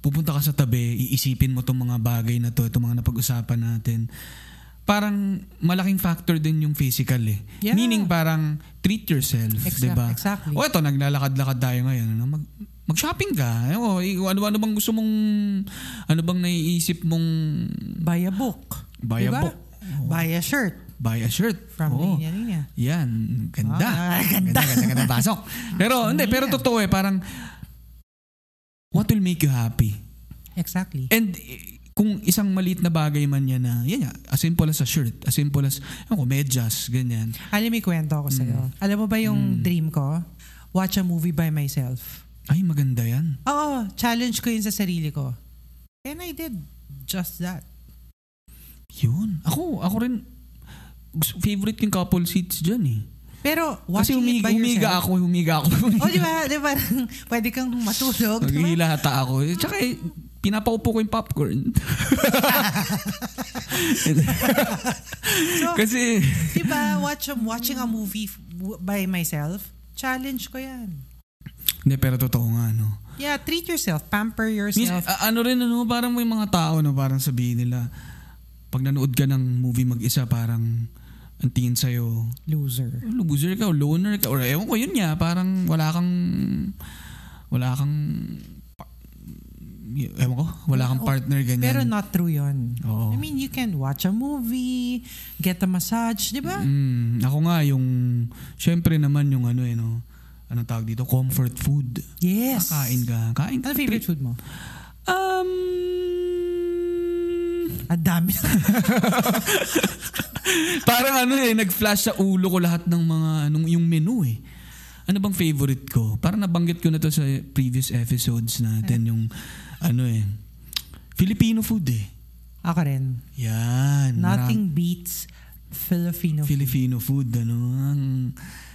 pupunta ka sa tabi, iisipin mo tong mga bagay na to, itong mga napag-usapan natin. Parang malaking factor din yung physical eh. Yeah. Meaning parang treat yourself, Exact- 'di ba? exactly. O ito naglalakad-lakad tayo ngayon, ano? Mag mag-shopping ka. Ano, ano, ano bang gusto mong ano bang naiisip mong Buy a book. buy a Diba? book, Buy a shirt buy a shirt. from Oo. Linya Linya. Yan, ganda. Ah, ganda, ganda, ganda pasok. [laughs] Pero hindi, pero totoo eh, parang what will make you happy? Exactly. And kung isang maliit na bagay man yan na, yan nga, as simple as a shirt, as simple as, ano ko, medyas, ganyan. Alam mo, may kwento ako sa'yo. Alam mo ba yung Mm. dream ko? Watch a movie by myself. Ay, maganda yan. Oo, challenge ko yun sa sarili ko. And I did just that. Yun. Ako, ako rin, favorite yung couple seats dyan eh. Pero Kasi watching it humiga, by humiga yourself. ako, humiga ako. Oh, di ba? Di ba? [laughs] Pwede kang matulog. di ba? Maghihilata ako. Tsaka eh, pinapaupo ko yung popcorn. [laughs] So, Kasi, di ba? Watch, watching a movie by myself, challenge ko yan. hindi, pero totoo nga, no. Yeah, treat yourself. Pamper Mis- yourself. a- ano rin, ano, parang may mga tao, no, parang sabihin nila, pag nanood ka ng movie mag-isa, parang ang tingin sa'yo, Loser. loser ka loner ka or ewan ko yun nga parang wala kang wala kang ewan ko, wala kang partner ganyan. Pero not true yun. Oo. I mean, you can watch a movie, get a massage, di ba? Mm, ako nga yung syempre naman yung ano eh no. Anong tawag dito? Comfort food. Yes. Kakain ka. Kain ka. Ano favorite food mo? Um, Ang dami. [laughs] parang ano eh, nag-flash sa ulo ko lahat ng mga, anong, yung menu eh. Ano bang favorite ko? Parang nabanggit ko na to sa previous episodes natin yung ano eh. Filipino food eh. Ako rin. Yan. Nothing beats Filipino food. Filipino food, ano. Ang,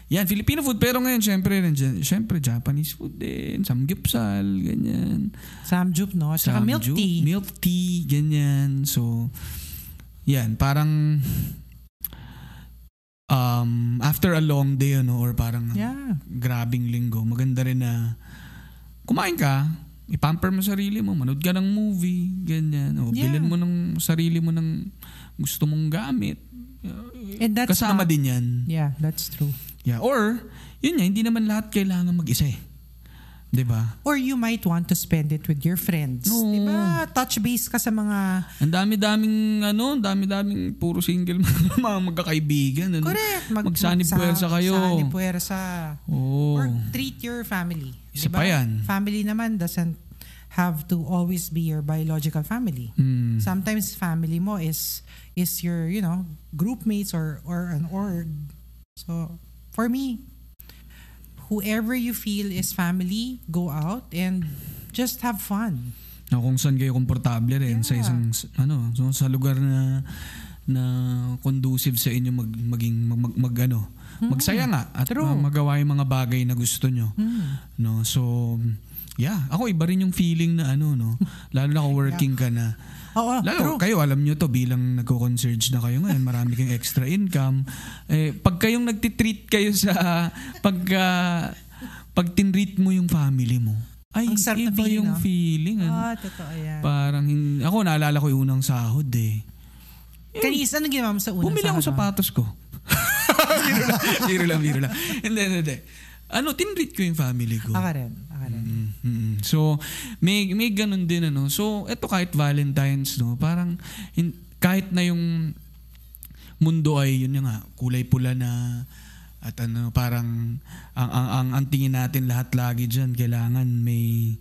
yan, Filipino food. Pero ngayon, syempre, nandiyan, syempre, Japanese food din. Samgyeopsal, ganyan. Samjup, no? Milk Samgyup, tea. Milk tea, ganyan. So, yan, parang um, after a long day, ano, or parang Yeah. grabing linggo, maganda rin na kumain ka, ipamper mo sarili mo, manood ka ng movie, ganyan. O, Yeah. bilhin mo ng sarili mo ng gusto mong gamit. And that's Kasama not- din yan. Yeah, that's true. Yeah. Or, yun nga, hindi naman lahat kailangan mag-isa eh. 'Di ba? Or you might want to spend it with your friends. Oo. Di ba? Touch base ka sa mga... Ang dami-daming ano, dami-daming puro single [laughs] mga magkakaibigan. Ano? Correct. Mag, Magsanib puwersa kayo. Magsanib puwersa. Oo. Or treat your family. Isa Diba? pa yan. Family naman doesn't have to always be your biological family. Hmm. Sometimes family mo is is your, you know, group mates or or an org. So, for me, whoever you feel is family, go out and just have fun. Na kung saan kayo komportable rin sa Yeah. isang s- ano, so sa lugar na na conducive sa inyo mag, maging mag, mag, mag- ano, magsaya nga at True. ma- magawa yung mga bagay na gusto nyo. Hmm. No, so yeah, ako iba rin yung feeling na ano no, lalo na kung [laughs] working ka na. Oo, Lalo true. kayo alam nyo to bilang nagko-conserge na kayo ngayon, marami kayong extra income. Eh pag kayong nagtitreat kayo sa [laughs] pagka pag tinreat mo yung family mo. Ay, Ang sarap iba feeling, yung no? feeling. Ano? Ah, totoo yan. Parang, ako naalala ko yung unang sahod eh. Kanis, anong ginawa mo sa unang Bumili ako sahod mo? sapatos ko. Biro lang, biro lang, biro lang. Hindi, hindi, hindi. Ano, tinreat ko yung family ko. Ako rin. Ako rin. Mm, mm. So, may, may ganun din ano. So, eto kahit Valentine's, no, parang hin- kahit na yung mundo ay yun nga, kulay pula na at ano, parang ang, ang, ang, ang tingin natin lahat lagi dyan, kailangan may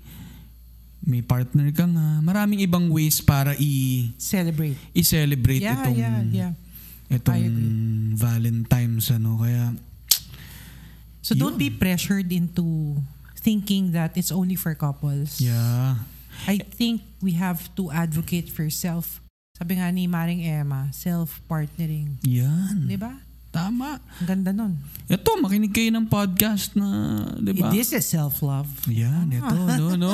may partner ka nga. Maraming ibang ways para i, Celebrate. i-celebrate Yeah, itong yeah, yeah. Itong. Valentine's ano. Kaya, So don't Yun. be pressured into thinking that it's only for couples. yeah. I think we have to advocate for self. Sabi nga ni Maring Emma, self-partnering. Yan. Di ba? Tama. Ang ganda nun. Ito, makinig kayo ng podcast na, di ba? This is self-love. Yan, ito, no, no.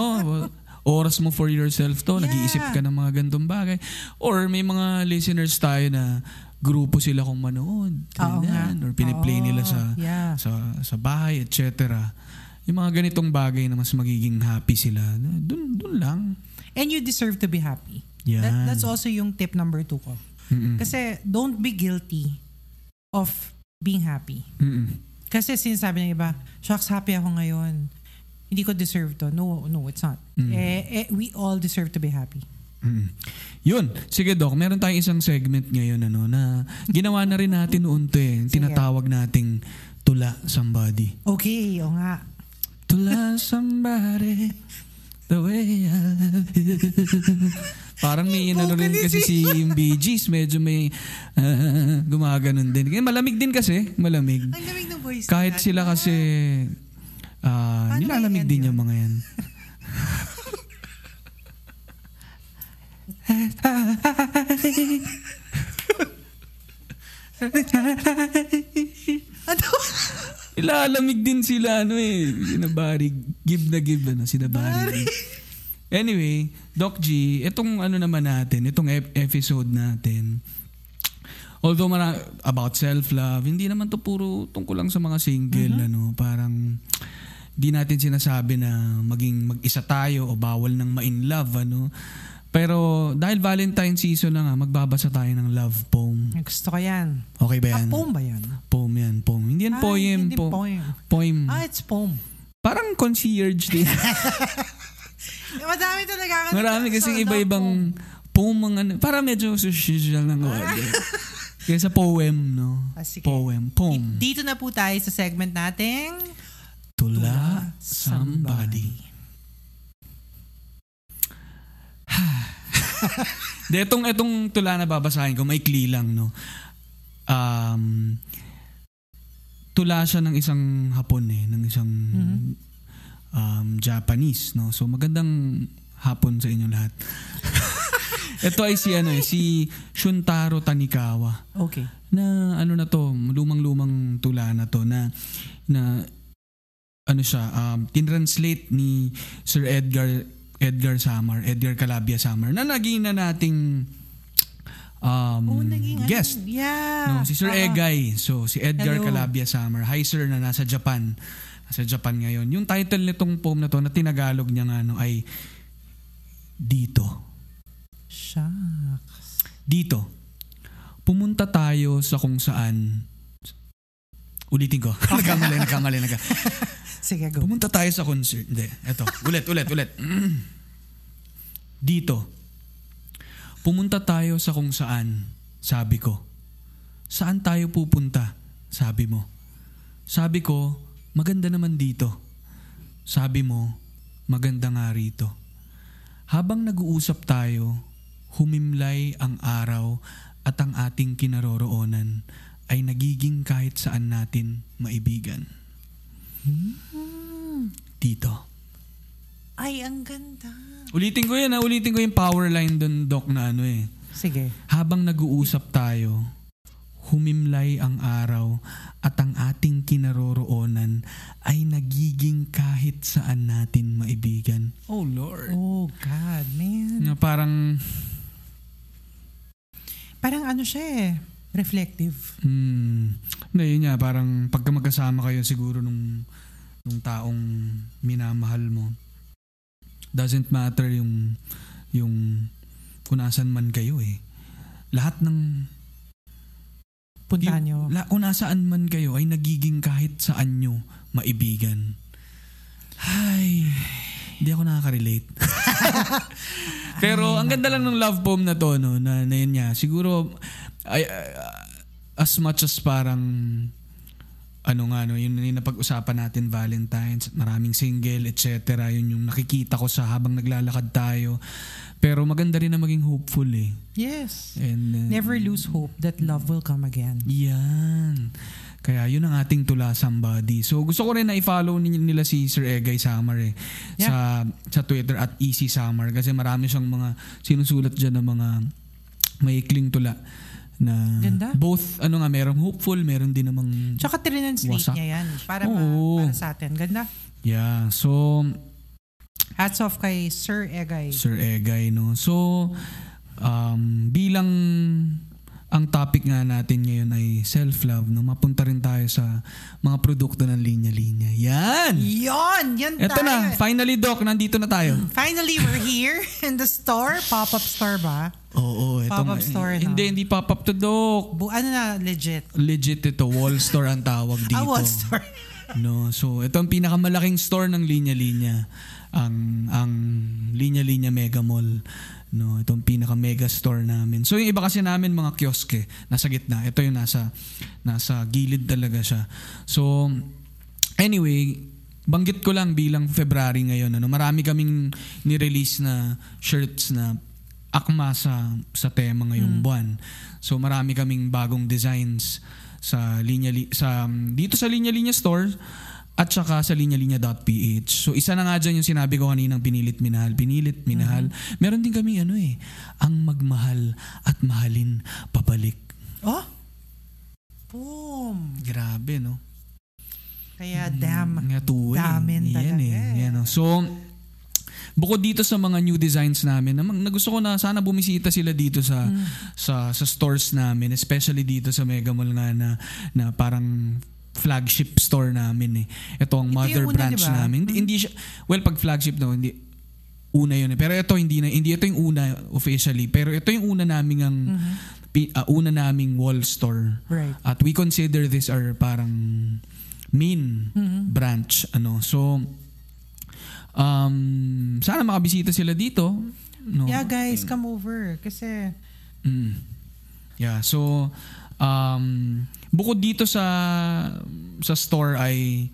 [laughs] Oras mo for yourself to. Yeah. Nag-iisip ka ng mga gantong bagay. Or may mga listeners tayo na grupo sila kung manood. Oo nga. Or piniplay Oo, nila sa, yeah. sa, sa bahay, etc. Yung mga ganitong bagay na mas magiging happy sila. Dun, dun lang. And you deserve to be happy. Yan. That, that's also yung tip number two ko. Mm-mm. Kasi don't be guilty of being happy. Mm-mm. Kasi sinasabi ng iba, shucks, happy ako ngayon. Hindi ko deserve to. No, no, it's not. Mm. Eh, eh, we all deserve to be happy. Mm. Yun. Sige, Doc. Meron tayong isang segment ngayon ano, na ginawa na rin natin noon to eh. Tinatawag nating tula somebody. Okay, o nga. Tula somebody the way I love you. Parang may inano rin kasi si Bee Gees, medyo may ah, gumaganon din. Malamig din kasi, malamig. Ang lamig ng voice. Kahit sila kasi ah, Paano nilalamig i-end din yun? yung mga yan. [laughs] Ano? Ilalamig din sila ano eh. Sinabari. Give na give ano. Sinabari. Anyway, Doc G, itong ano naman natin, itong ep- episode natin, although mara- about self-love, hindi naman to puro tungkol lang sa mga single, ano, parang di natin sinasabi na maging mag-isa tayo o bawal nang ma-in love, ano. Pero dahil Valentine season na nga, magbabasa tayo ng love poem. Gusto ko yan. Okay ba Ah, yan? poem ba yan? Poem yan, poem. Hindi yan Ah, poem. Hindi po- poem. Poem. Ah, it's poem. Parang concierge din. [laughs] Madami talaga. Marami kasing iba-ibang poem mga ano. Para medyo social ng order. Kaya sa poem, no? Ah, sige. Poem. Poem. Dito na po tayo sa segment nating Tula somebody. De, etong, etong tula na babasahin ko, maikli lang, no? Um, tula siya ng isang Hapon eh, ng isang um, Japanese, no? So magandang hapon sa inyo lahat. [laughs] Ito ay si ano eh, si Shuntaro Tanikawa Okay. na ano na to, lumang-lumang tula na to na na ano siya, um, tinranslate ni Sir Edgar Edgar Samar, Edgar Calabia Samar na naging na nating um, Oh, naging ano, guest. Yeah. No, si Sir Oo. Egay. So, si Edgar Hello. Calabia Summer. Hi sir na nasa Japan. Nasa Japan ngayon. Yung title nitong poem na to na tinagalog niya nga no, ay Dito. Shucks. Dito. Pumunta tayo sa kung saan Ulitin ko. [laughs] nagkamali, nagkamali, nagkamali. Sige, go. Pumunta tayo sa concert. Hindi, eto. Ulit, ulit, ulit. Mm. [clears throat] Dito. Pumunta tayo sa kung saan, sabi ko. Saan tayo pupunta? Sabi mo. Sabi ko, maganda naman dito. Sabi mo, maganda nga rito. Habang nag-uusap tayo, humimlay ang araw at ang ating kinaroroonan ay nagiging kahit saan natin maibigan. Dito. Ay, ang ganda. Ulitin ko yan ha. Ulitin ko yung power line dun, Doc, na ano eh. Sige. Habang nag-uusap tayo, humimlay ang araw at ang ating kinaroroonan ay nagiging kahit saan natin maibigan. Oh Lord. Oh, God, man. Na parang, Parang ano siya eh. Reflective. hmm, na yun nga, parang pagka magkasama kayo siguro nung, nung taong minamahal mo, doesn't matter yung, yung kung nasan man kayo eh. Lahat ng Puntahan nyo. La, kung nasaan man kayo ay nagiging kahit saan nyo maibigan. Ay, hindi ako nakaka-relate. [laughs] Pero ang ganda lang ng love poem na to, no, na, na yun nga. Siguro, ay, ay, as much as parang, ano nga, no, yun yung napag-usapan natin, Valentine's, maraming single, etc. Yun yung nakikita ko sa habang naglalakad tayo. Pero maganda rin na maging hopeful eh. Yes. And, uh, Never lose hope that love will come again. yan. Kaya yun ang ating tula somebody. So gusto ko rin na i-follow ni- nila si Sir Egay Samar eh. Sa, sa Twitter at Easy Samar. Kasi marami siyang mga sinusulat dyan ng mga maikling tula. Na Ganda. both, ano nga, merong hopeful, meron din namang, Tsaka trinanslate Wasak. niya yan. Para, Oo. ma- para sa atin. Ganda. yeah. So, Hats off kay Sir Egay. Sir Egay, no? So, um, bilang ang topic nga natin ngayon ay self-love, no? Mapunta rin tayo sa mga produkto ng linya-linya. Yan! Yon! Yan Eto tayo. na, finally Doc, nandito na tayo. Finally, we're here in the store. Pop-up store ba? Oo, ito. Pop-up store, no? Hindi, hindi pop-up to Doc. Bu ano na, legit? Legit ito, wall store ang tawag dito. [laughs] Ah, wall store. No, so ito ang pinakamalaking store ng linya-linya. Ang ang linya-linya Mega Mall. No, ito ang pinaka mega store namin. So yung iba kasi namin mga kioske, nasa gitna. Ito yung nasa nasa gilid talaga siya. So anyway, banggit ko lang bilang February ngayon ano, marami kaming ni-release na shirts na akma sa sa tema ngayong buwan. So marami kaming bagong designs sa linya li- sa dito sa linya linya store at saka sa linya-linya.ph. So isa na nga dyan yung sinabi ko kaninang pinilit minahal, pinilit minahal. Meron din kami ano eh, ang magmahal at mahalin pabalik. Oh? Boom! Grabe no. Kaya damn. Nga tuwi. Damin Yan talaga eh. eh. Yan, oh. So, bukod dito sa mga new designs namin, na, na gusto ko na sana bumisita sila dito sa Hmm. sa sa stores namin, especially dito sa Mega Mall nga na, na parang flagship store namin eh. Ito ang Ito mother yung una, branch di ba? namin. Hindi, hindi siya, well, pag flagship no, hindi, una yun eh. Pero ito hindi na, hindi ito yung una officially. Pero ito yung una naming ang, pi- ah, una naming wall store. Right. At we consider this our parang main branch ano so um, sana makabisita sila dito. No? Yeah, guys, come over. Kasi, Mm. Yeah, so um bukod dito sa sa store ay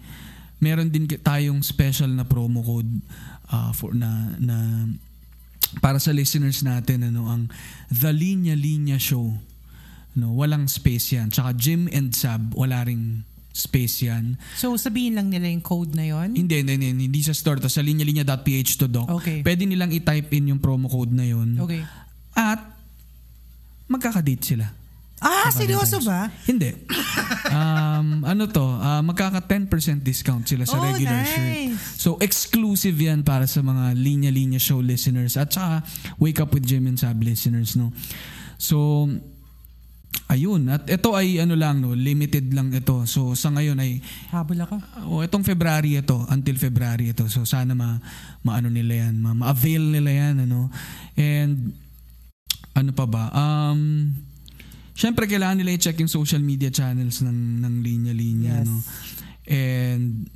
meron din tayong special na promo code uh, for na na para sa listeners natin ano ang The Linya Linya Show. No, walang space yan. Tsaka Jim and Sab, wala ring space yan. so sabihin lang nila yung code na yon. Hindi, hindi, hindi, hindi sa store to. Sa linyalinya.ph to doc. Okay. Pwede nilang i-type in yung promo code na yun. Okay. At magkakadate sila. Ah, Sa seryoso ba? Hindi. Um, ano to, ah, magkaka 10% discount sila sa Oh, regular nice. shirt. So exclusive yan para sa mga linya-linya show listeners at saka Wake Up with Jim and Sab listeners, no. So ayun, at ito ay ano lang no, limited lang ito. So sa ngayon ay Habol ako. oh, itong February ito, until February ito. So sana ma maano nila yan, ma, ma-avail nila yan ano. And ano pa ba? Um Siyempre kailangan nila i-check yung social media channels ng ng linya-linya Yes. no. And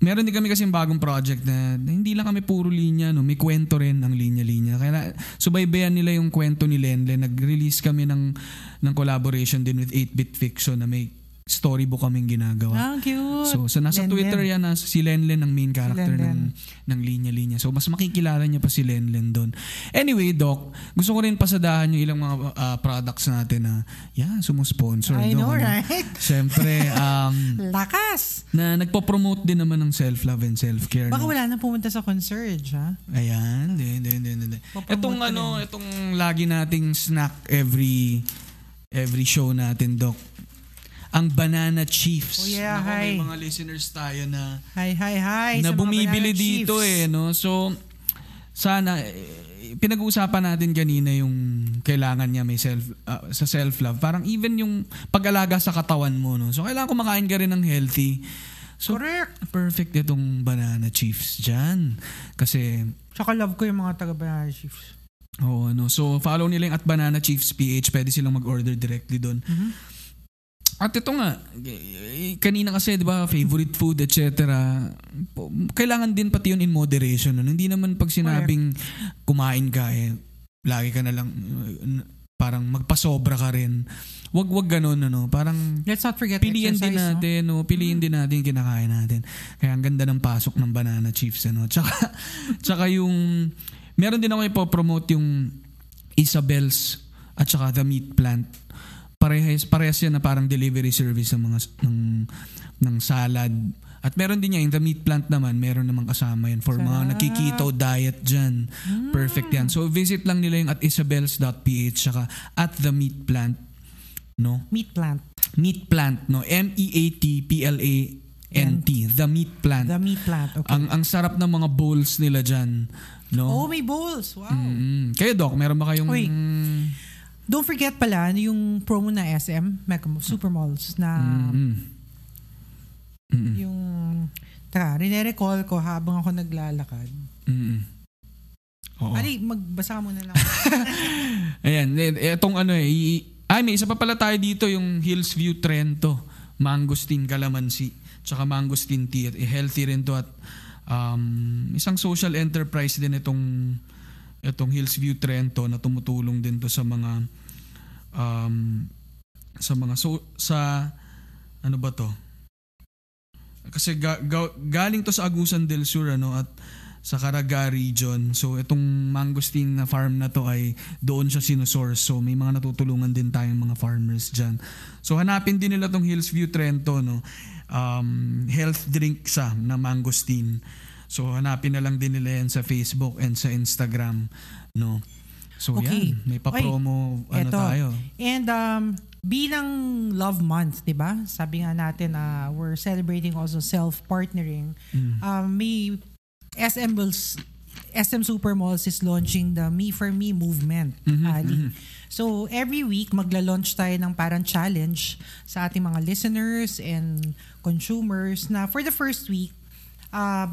meron din kami kasi bagong project na, na hindi lang kami puro linya, no? may kwento rin ang linya-linya. Kaya subaybayan nila yung kwento ni Lenlen. Nag-release kami ng, ng collaboration din with 8-Bit Fiction na may storybook kaming ginagawa. Ah, cute. So, sa nasa Lenlen. Twitter yan, nasa si Lenlen ang main character Lenlen. ng, ng linya-linya. So, mas makikilala niya pa si Lenlen doon. Anyway, Doc, gusto ko rin pasadahan yung ilang mga ah, products natin na, yeah, sumusponsor. I Doc, know, ano? right? [laughs] Siyempre, um, Lakas. na nagpo-promote din naman ng self-love and self-care. Baka no? wala na pumunta sa consurge, ha? Ayan, hindi, hindi, hindi. Popromote Itong ano, din. itong lagi nating snack every every show natin, Doc. Ang Banana Chiefs. Oh, yeah, Naku, may hi. mga listeners tayo na Hi, hi, hi. na sa mga bumibili Banana dito Chiefs. eh, no? So, sana, eh, pinag-uusapan natin kanina yung kailangan niya may self, ah, sa self-love. Parang even yung pag-alaga sa katawan mo, no? So, kailangan kumakain ka rin ng healthy. So, Correct. perfect itong Banana Chiefs dyan. Kasi, Tsaka love ko yung mga taga Banana Chiefs. Oo, ano. So, follow nila yung at Banana Chiefs PH. Pwede silang mag-order directly doon. At ito nga, eh, kanina kasi, di ba, favorite food, etc. Kailangan din pati yun in moderation. No? Hindi naman pag sinabing kumain ka, eh, lagi ka na lang, uh, parang magpasobra ka rin. Wag wag ganun ano, parang Let's not forget piliin din exercise, no? natin, no? Piliin din natin yung kinakain natin. Kaya ang ganda ng pasok ng Banana Chiefs, ano? Tsaka, [laughs] tsaka yung, meron din ako ipopromote yung Isabel's at saka The Meat Plant. Parehas, parehas yan na parang delivery service ng mga, ng, ng salad. At meron din yan, yung The Meat Plant naman, meron namang kasama yan for mga Sarap. nakikito diet dyan. Perfect yan. So visit lang nila yung at isabels.ph saka at The Meat Plant. No? Meat plant. Meat Plant, no? E M-E-A-T-P-L-A-N-T. The Meat Plant. The meat plant. Okay. ang ang sarap ng mga bowls nila dyan. No? oh, may bowls. Wow. Mm. Kayo, Doc, meron ba kayong... Uy. Don't forget pala yung promo na SM, Mega Supermalls na Mm. Mm. yung Taka, rine-recall ko habang ako naglalakad. Mm. Oo. Ali, magbasa ka muna lang. [laughs] Ayan, eh, etong ano eh, i- ay may isa pa pala tayo dito yung Hills View Trento, mangosteen calamansi, tsaka mangosteen tea. Eh, healthy rin to at um, isang social enterprise din itong itong Hills View Trento na tumutulong din to sa mga um, sa mga so, sa ano ba to? Kasi ga, ga- galing to sa Agusan del Sur ano at sa Caraga region. So itong mangosteen na farm na to ay doon siya sinusource. So may mga natutulungan din tayong mga farmers diyan. So hanapin din nila tong Hillsview Trento no. Um, health drink sa na mangosteen. So hanapin na lang din nila yan sa Facebook and sa Instagram no. So Okay. yan, may pa-promo ano Eto. tayo. And um, bilang Love Month, di ba? Sabi nga natin, uh, we're celebrating also self-partnering. Mm. Um, may SM will SM Supermalls is launching the Me for Me movement, Mhm, Ali. mhm. So every week magla-launch tayo ng parang challenge sa ating mga listeners and consumers na for the first week uh,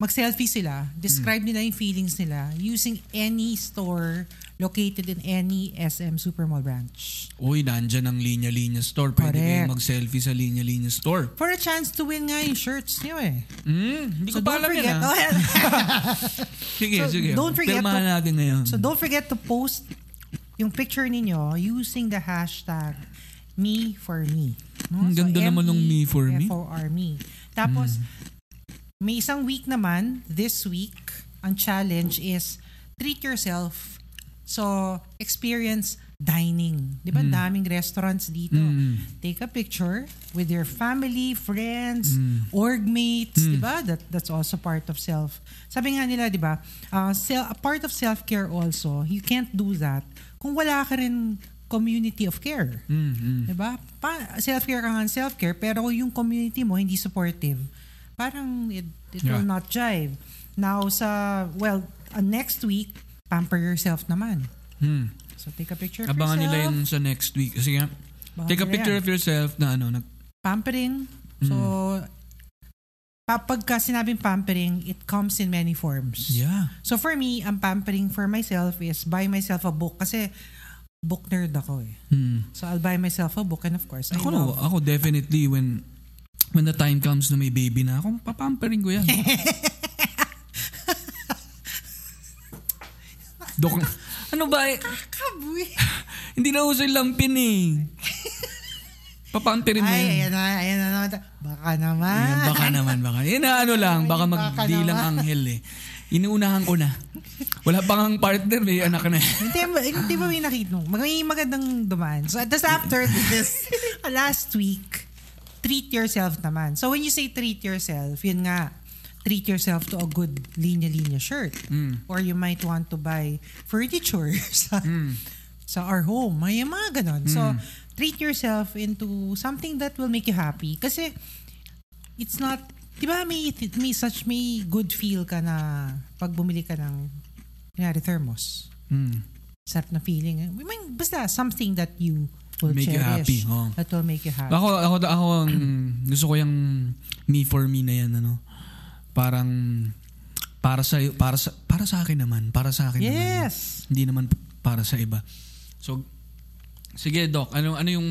mag-selfie sila, describe nila yung feelings nila using any store located in any SM Supermall branch. Uy, nandyan ang linya-linya store. Pwede Correct. kayong mag-selfie sa linya-linya store. For a chance to win nga yung shirts niyo eh. Mm, hindi ko So pa don't alam forget, yan ah. oh, [laughs] Sige, So, sige. don't forget Pirmahan to- natin ngayon. so don't forget to post yung picture ninyo using the hashtag me for me. No? Ang ganda naman nung me for me. Hmm. F-O-R me. Tapos, may isang week naman, this week, ang challenge is treat yourself. So, experience dining. Di ba? Mm. Daming restaurants dito. Mm. Take a picture with your family, friends, Mm. org mates, Mm. 'di ba? That that's also part of self. Sabi nga nila, 'di ba? Uh, sel- a part of self-care also, you can't do that kung wala ka rin community of care. Mm, mm. 'Di ba? Pa- self-care ka nga self-care pero yung community mo hindi supportive. Parang it, it will Yeah. not jive. Now sa well, uh, next week pamper yourself naman. Mm. So take a picture of Abangan yourself. nila yung sa next week. Nga. Abangan Take a picture yan. of yourself na ano, nag, pampering. So, pa- pagka sinabing pampering, it comes in many forms. yeah. So for me, ang pampering for myself is buy myself a book kasi book nerd ako eh. Mm. So I'll buy myself a book and of course, I Ako, no, love. ako definitely when when the time comes na may baby na ako, papampering ko yan. [laughs] Dok, ano ba eh? Kaboy! [laughs] Hindi na uso yung lampin eh. Papamperin mo Ay, yan. ayan na, ayan na naman. Baka naman. Ayan, baka naman, baka. Yan na ano lang, baka baka magdilang naman. anghel eh. Inuunahan ko na. Wala pa kang partner, may anak na. Hindi, ba- hindi ba may nakita mo? May magandang dumaan. So, just after this, [laughs] last week, treat yourself naman. So, when you say treat yourself, yun nga, treat yourself to a good linya-linya shirt. Mm. Or you might want to buy furniture [laughs] sa, sa our home. May mga ganon. So, treat yourself into something that will make you happy. Kasi, it's not, di ba may, may such, may good feel ka na pag bumili ka ng, kunyari, thermos Mm. sarap na feeling. I mean, basta something that you will Make you cherish. happy, oh. That will make you happy. Ako, ako, ako, ang gusto ko yung me for me na yan, ano. Parang, para sa, para sa, para sa akin naman. Para sa akin naman. yes! Hindi naman para sa iba. So, sige, Doc. Ano, ano yung,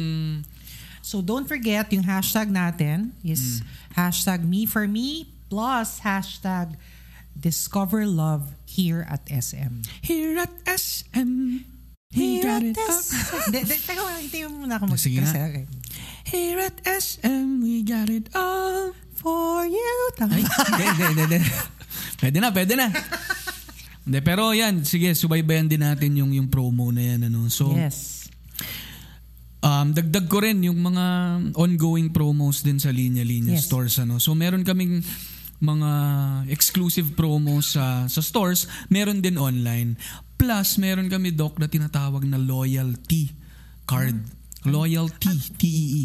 So don't forget, yung hashtag natin is hashtag me for me plus hashtag discover love here at SM. here at SM, got it up. De, de, teka, hintayin mo muna ako mag- Sige nga. kasi, okay. Here at SM, we got it all. For you. Tama. Ay, hindi, hindi, hindi. Pwede na, pwede na. Hindi, pero yan, sige, subaybayan din natin yung yung promo na yan. Ano. So, yes. um, dagdag ko rin yung mga ongoing promos din sa linya-linya Yes. stores. Ano. So, meron kaming mga exclusive promos sa sa stores, meron din online. Plus, meron kami, Doc, na tinatawag na loyalty card. Loyalty, E T-E-E.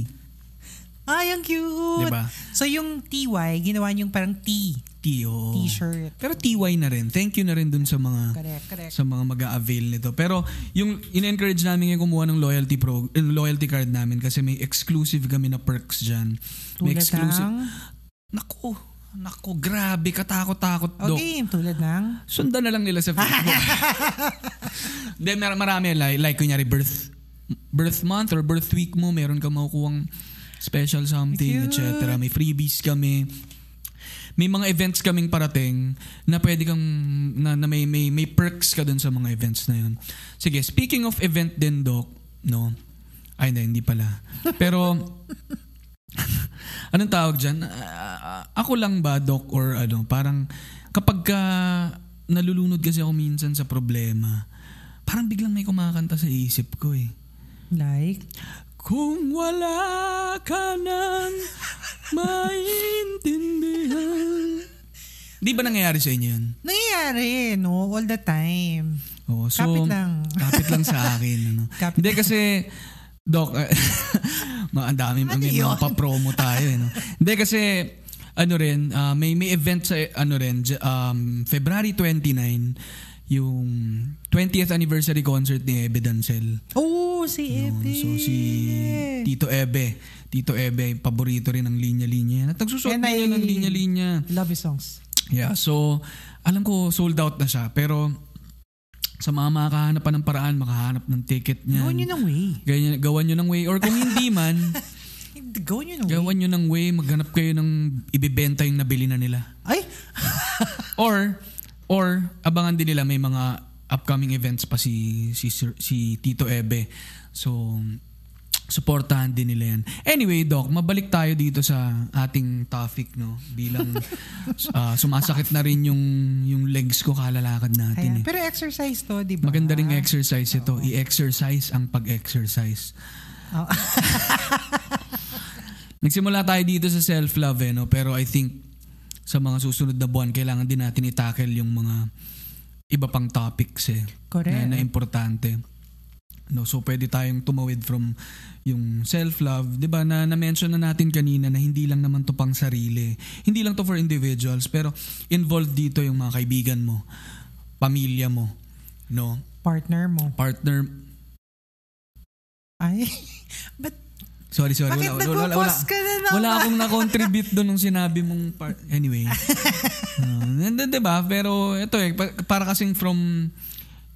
Ay, ang cute. Diba? So yung TY, ginawa niyong parang T. T, oo. T-shirt. Pero TY na rin. Thank you na rin dun sa mga Correct, correct. sa mga mag-a-avail nito. Pero yung in-encourage namin yung kumuha ng loyalty pro yung loyalty card namin kasi may exclusive kami na perks diyan. May exclusive. ng... Naku, naku, grabe katakot-takot, Dok. Okay, tulad ng... Sundan na lang nila sa Facebook. [laughs] Then mar- marami like, like kunyari birth birth month or birth week mo, meron ka makukuhang special something, etc. May freebies kami. May mga events kaming parating na pwede kang na, na may, may may perks ka dun sa mga events na yun. Sige, speaking of event din, Doc, no? Ay, hindi, hindi pala. Pero, [laughs] anong tawag dyan? Ah, ako lang ba, Doc, or ano, parang kapag ka nalulunod kasi ako minsan sa problema, parang biglang may kumakanta sa isip ko eh. Like? Kung wala ka nang [laughs] maintindihan. Di ba nangyayari sa inyo yun? Nangyayari, no? All the time. Oo, so, Kapit lang. Kapit lang sa [laughs] akin. Ano. Kapit Hindi kasi, Doc, eh, [laughs] ang dami, Ano may mga pa-promo tayo. Eh, no? Hindi kasi, ano rin, ah, may, may event sa, ano rin, um, February 29, yung 20th anniversary concert ni Ebe Dancel. Oh, si. Ebe. So si Tito Ebe. Tito Ebe, paborito rin ng linya-linya. At nagsusot I- ng linya-linya. Love his songs. Yeah, so alam ko sold out na siya pero sa mga makakahanap pa ng paraan, makahanap ng ticket niyan. Gawin nyo ng way. Ganyan, gawan nyo ng way. Or kung hindi man, [laughs] Gawin nyo ng way. gawan nyo ng way, maghanap kayo ng ibibenta yung nabili na nila. Ay! [laughs] Or, or abangan din nila may mga upcoming events pa si, si, si Tito Ebe. So, supportahan din nila yan. Anyway, Doc, mabalik tayo dito sa ating topic, no? Bilang [laughs] ah, sumasakit na rin yung, yung legs ko kalalakad natin. Ayan. Eh. Pero exercise to, di ba? Maganda ring exercise ito. I-exercise ang pag-exercise. Oo. [laughs] Nagsimula tayo dito sa self-love eh, no? pero I think sa mga susunod na buwan, kailangan din natin i-tackle yung mga iba pang topics eh. Correct. Na, na importante. No, so pwede tayong tumawid from yung self-love, 'di ba? Na na-mention na natin kanina na hindi lang naman to pang sarili. Hindi lang to for individuals, pero involved dito yung mga kaibigan mo, pamilya mo, no? Partner mo. Partner. Ay. [laughs] But Sorry, sorry. bakit wala, wala, wala, ka na naman? wala akong na-contribute doon nung sinabi mong part. Anyway. [laughs] uh, di ba? Pero ito eh, pa- para kasing from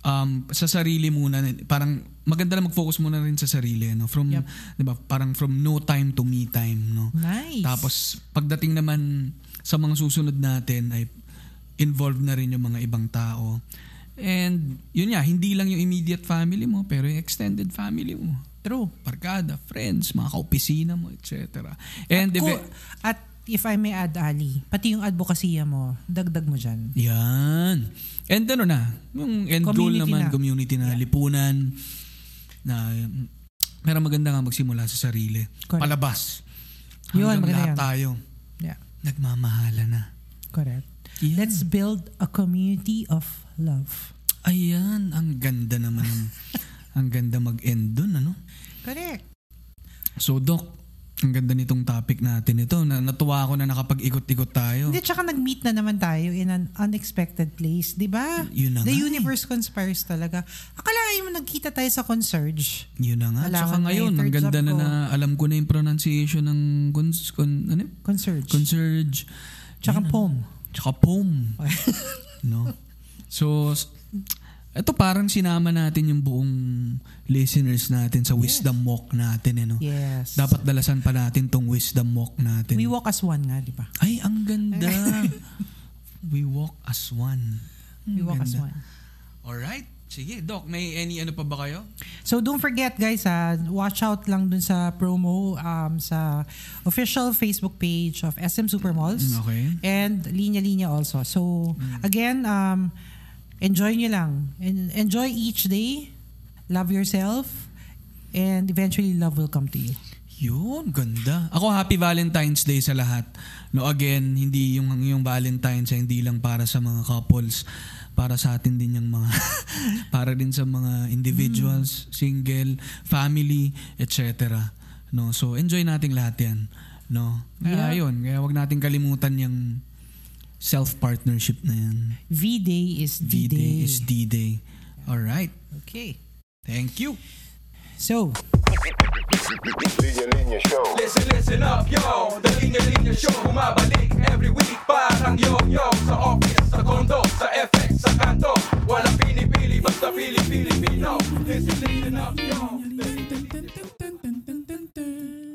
um, sa sarili muna, parang maganda na mag-focus muna rin sa sarili. No? From, Yep. di ba? Parang from no time to me time. No? Nice. Tapos, pagdating naman sa mga susunod natin ay involved na rin yung mga ibang tao. And yun nga, hindi lang yung immediate family mo, pero yung extended family mo. True. Barkada, friends, mga kaopisina mo, etc. And Ko- eve- at if I may add, Ali, pati yung advokasya mo, dagdag mo dyan. yan. And ano na, yung end goal Community naman, na. community na, lipunan, na pero maganda nga magsimula sa sarili. Correct. Palabas. Yun, maganda lahat yan. tayo. Yeah. Nagmamahala na. Correct. Yan. Let's build a community of love. Ayan, ang ganda naman. ng- ang ganda mag-end dun, ano? Correct. So, Doc, ang ganda nitong topic natin ito. Na, natuwa ako na nakapag-ikot-ikot tayo. Hindi, tsaka nag-meet na naman tayo in an unexpected place, di ba? Yun na The nga eh. universe conspires talaga. Akalain mo nagkita tayo sa consurge. Yun na nga. Kailangan Tsaka na ngayon, ang ganda na ko. na alam ko na yung pronunciation ng cons, con, ano? Consurge. Consurge. tsaka Yun na. poem. Tsaka poem. [laughs] no? So, ito parang sinama natin yung buong listeners natin sa wisdom walk natin. Eh, no? Yes. Dapat dalasan pa natin tong wisdom walk natin. We walk as one nga, di ba? Ay, ang ganda. [laughs] We walk as one. We walk as ganda. one. Alright. Sige, Doc, may any ano pa ba kayo? So don't forget guys, ha, watch out lang dun sa promo um, sa official Facebook page of SM Supermalls. Mm, Okay. And Linya Linya also. So again, um, enjoy nyo lang. En- enjoy each day. Love yourself. And eventually love will come to you. Yun, ganda. Ako happy Valentine's Day sa lahat. No, again, hindi yung yung Valentine's hindi lang para sa mga couples, para sa atin din yung mga [laughs] para din sa mga individuals, single, family, etc. No, so enjoy nating lahat 'yan. No. Kaya Yeah. yun, kaya wag nating kalimutan yung Self-partnership na yan. V-Day is D-Day. V-Day is D-Day. Alright. Okay. Thank you. So, Linya Linya Show Listen, listen up, yo The Linya Linya Show Bumabalik every week Parang yo-yo Sa office, sa condo, sa FX, sa kanto Walang pinipili, basta pili, Pilipino Listen, listen up, yo The Linya Linya Show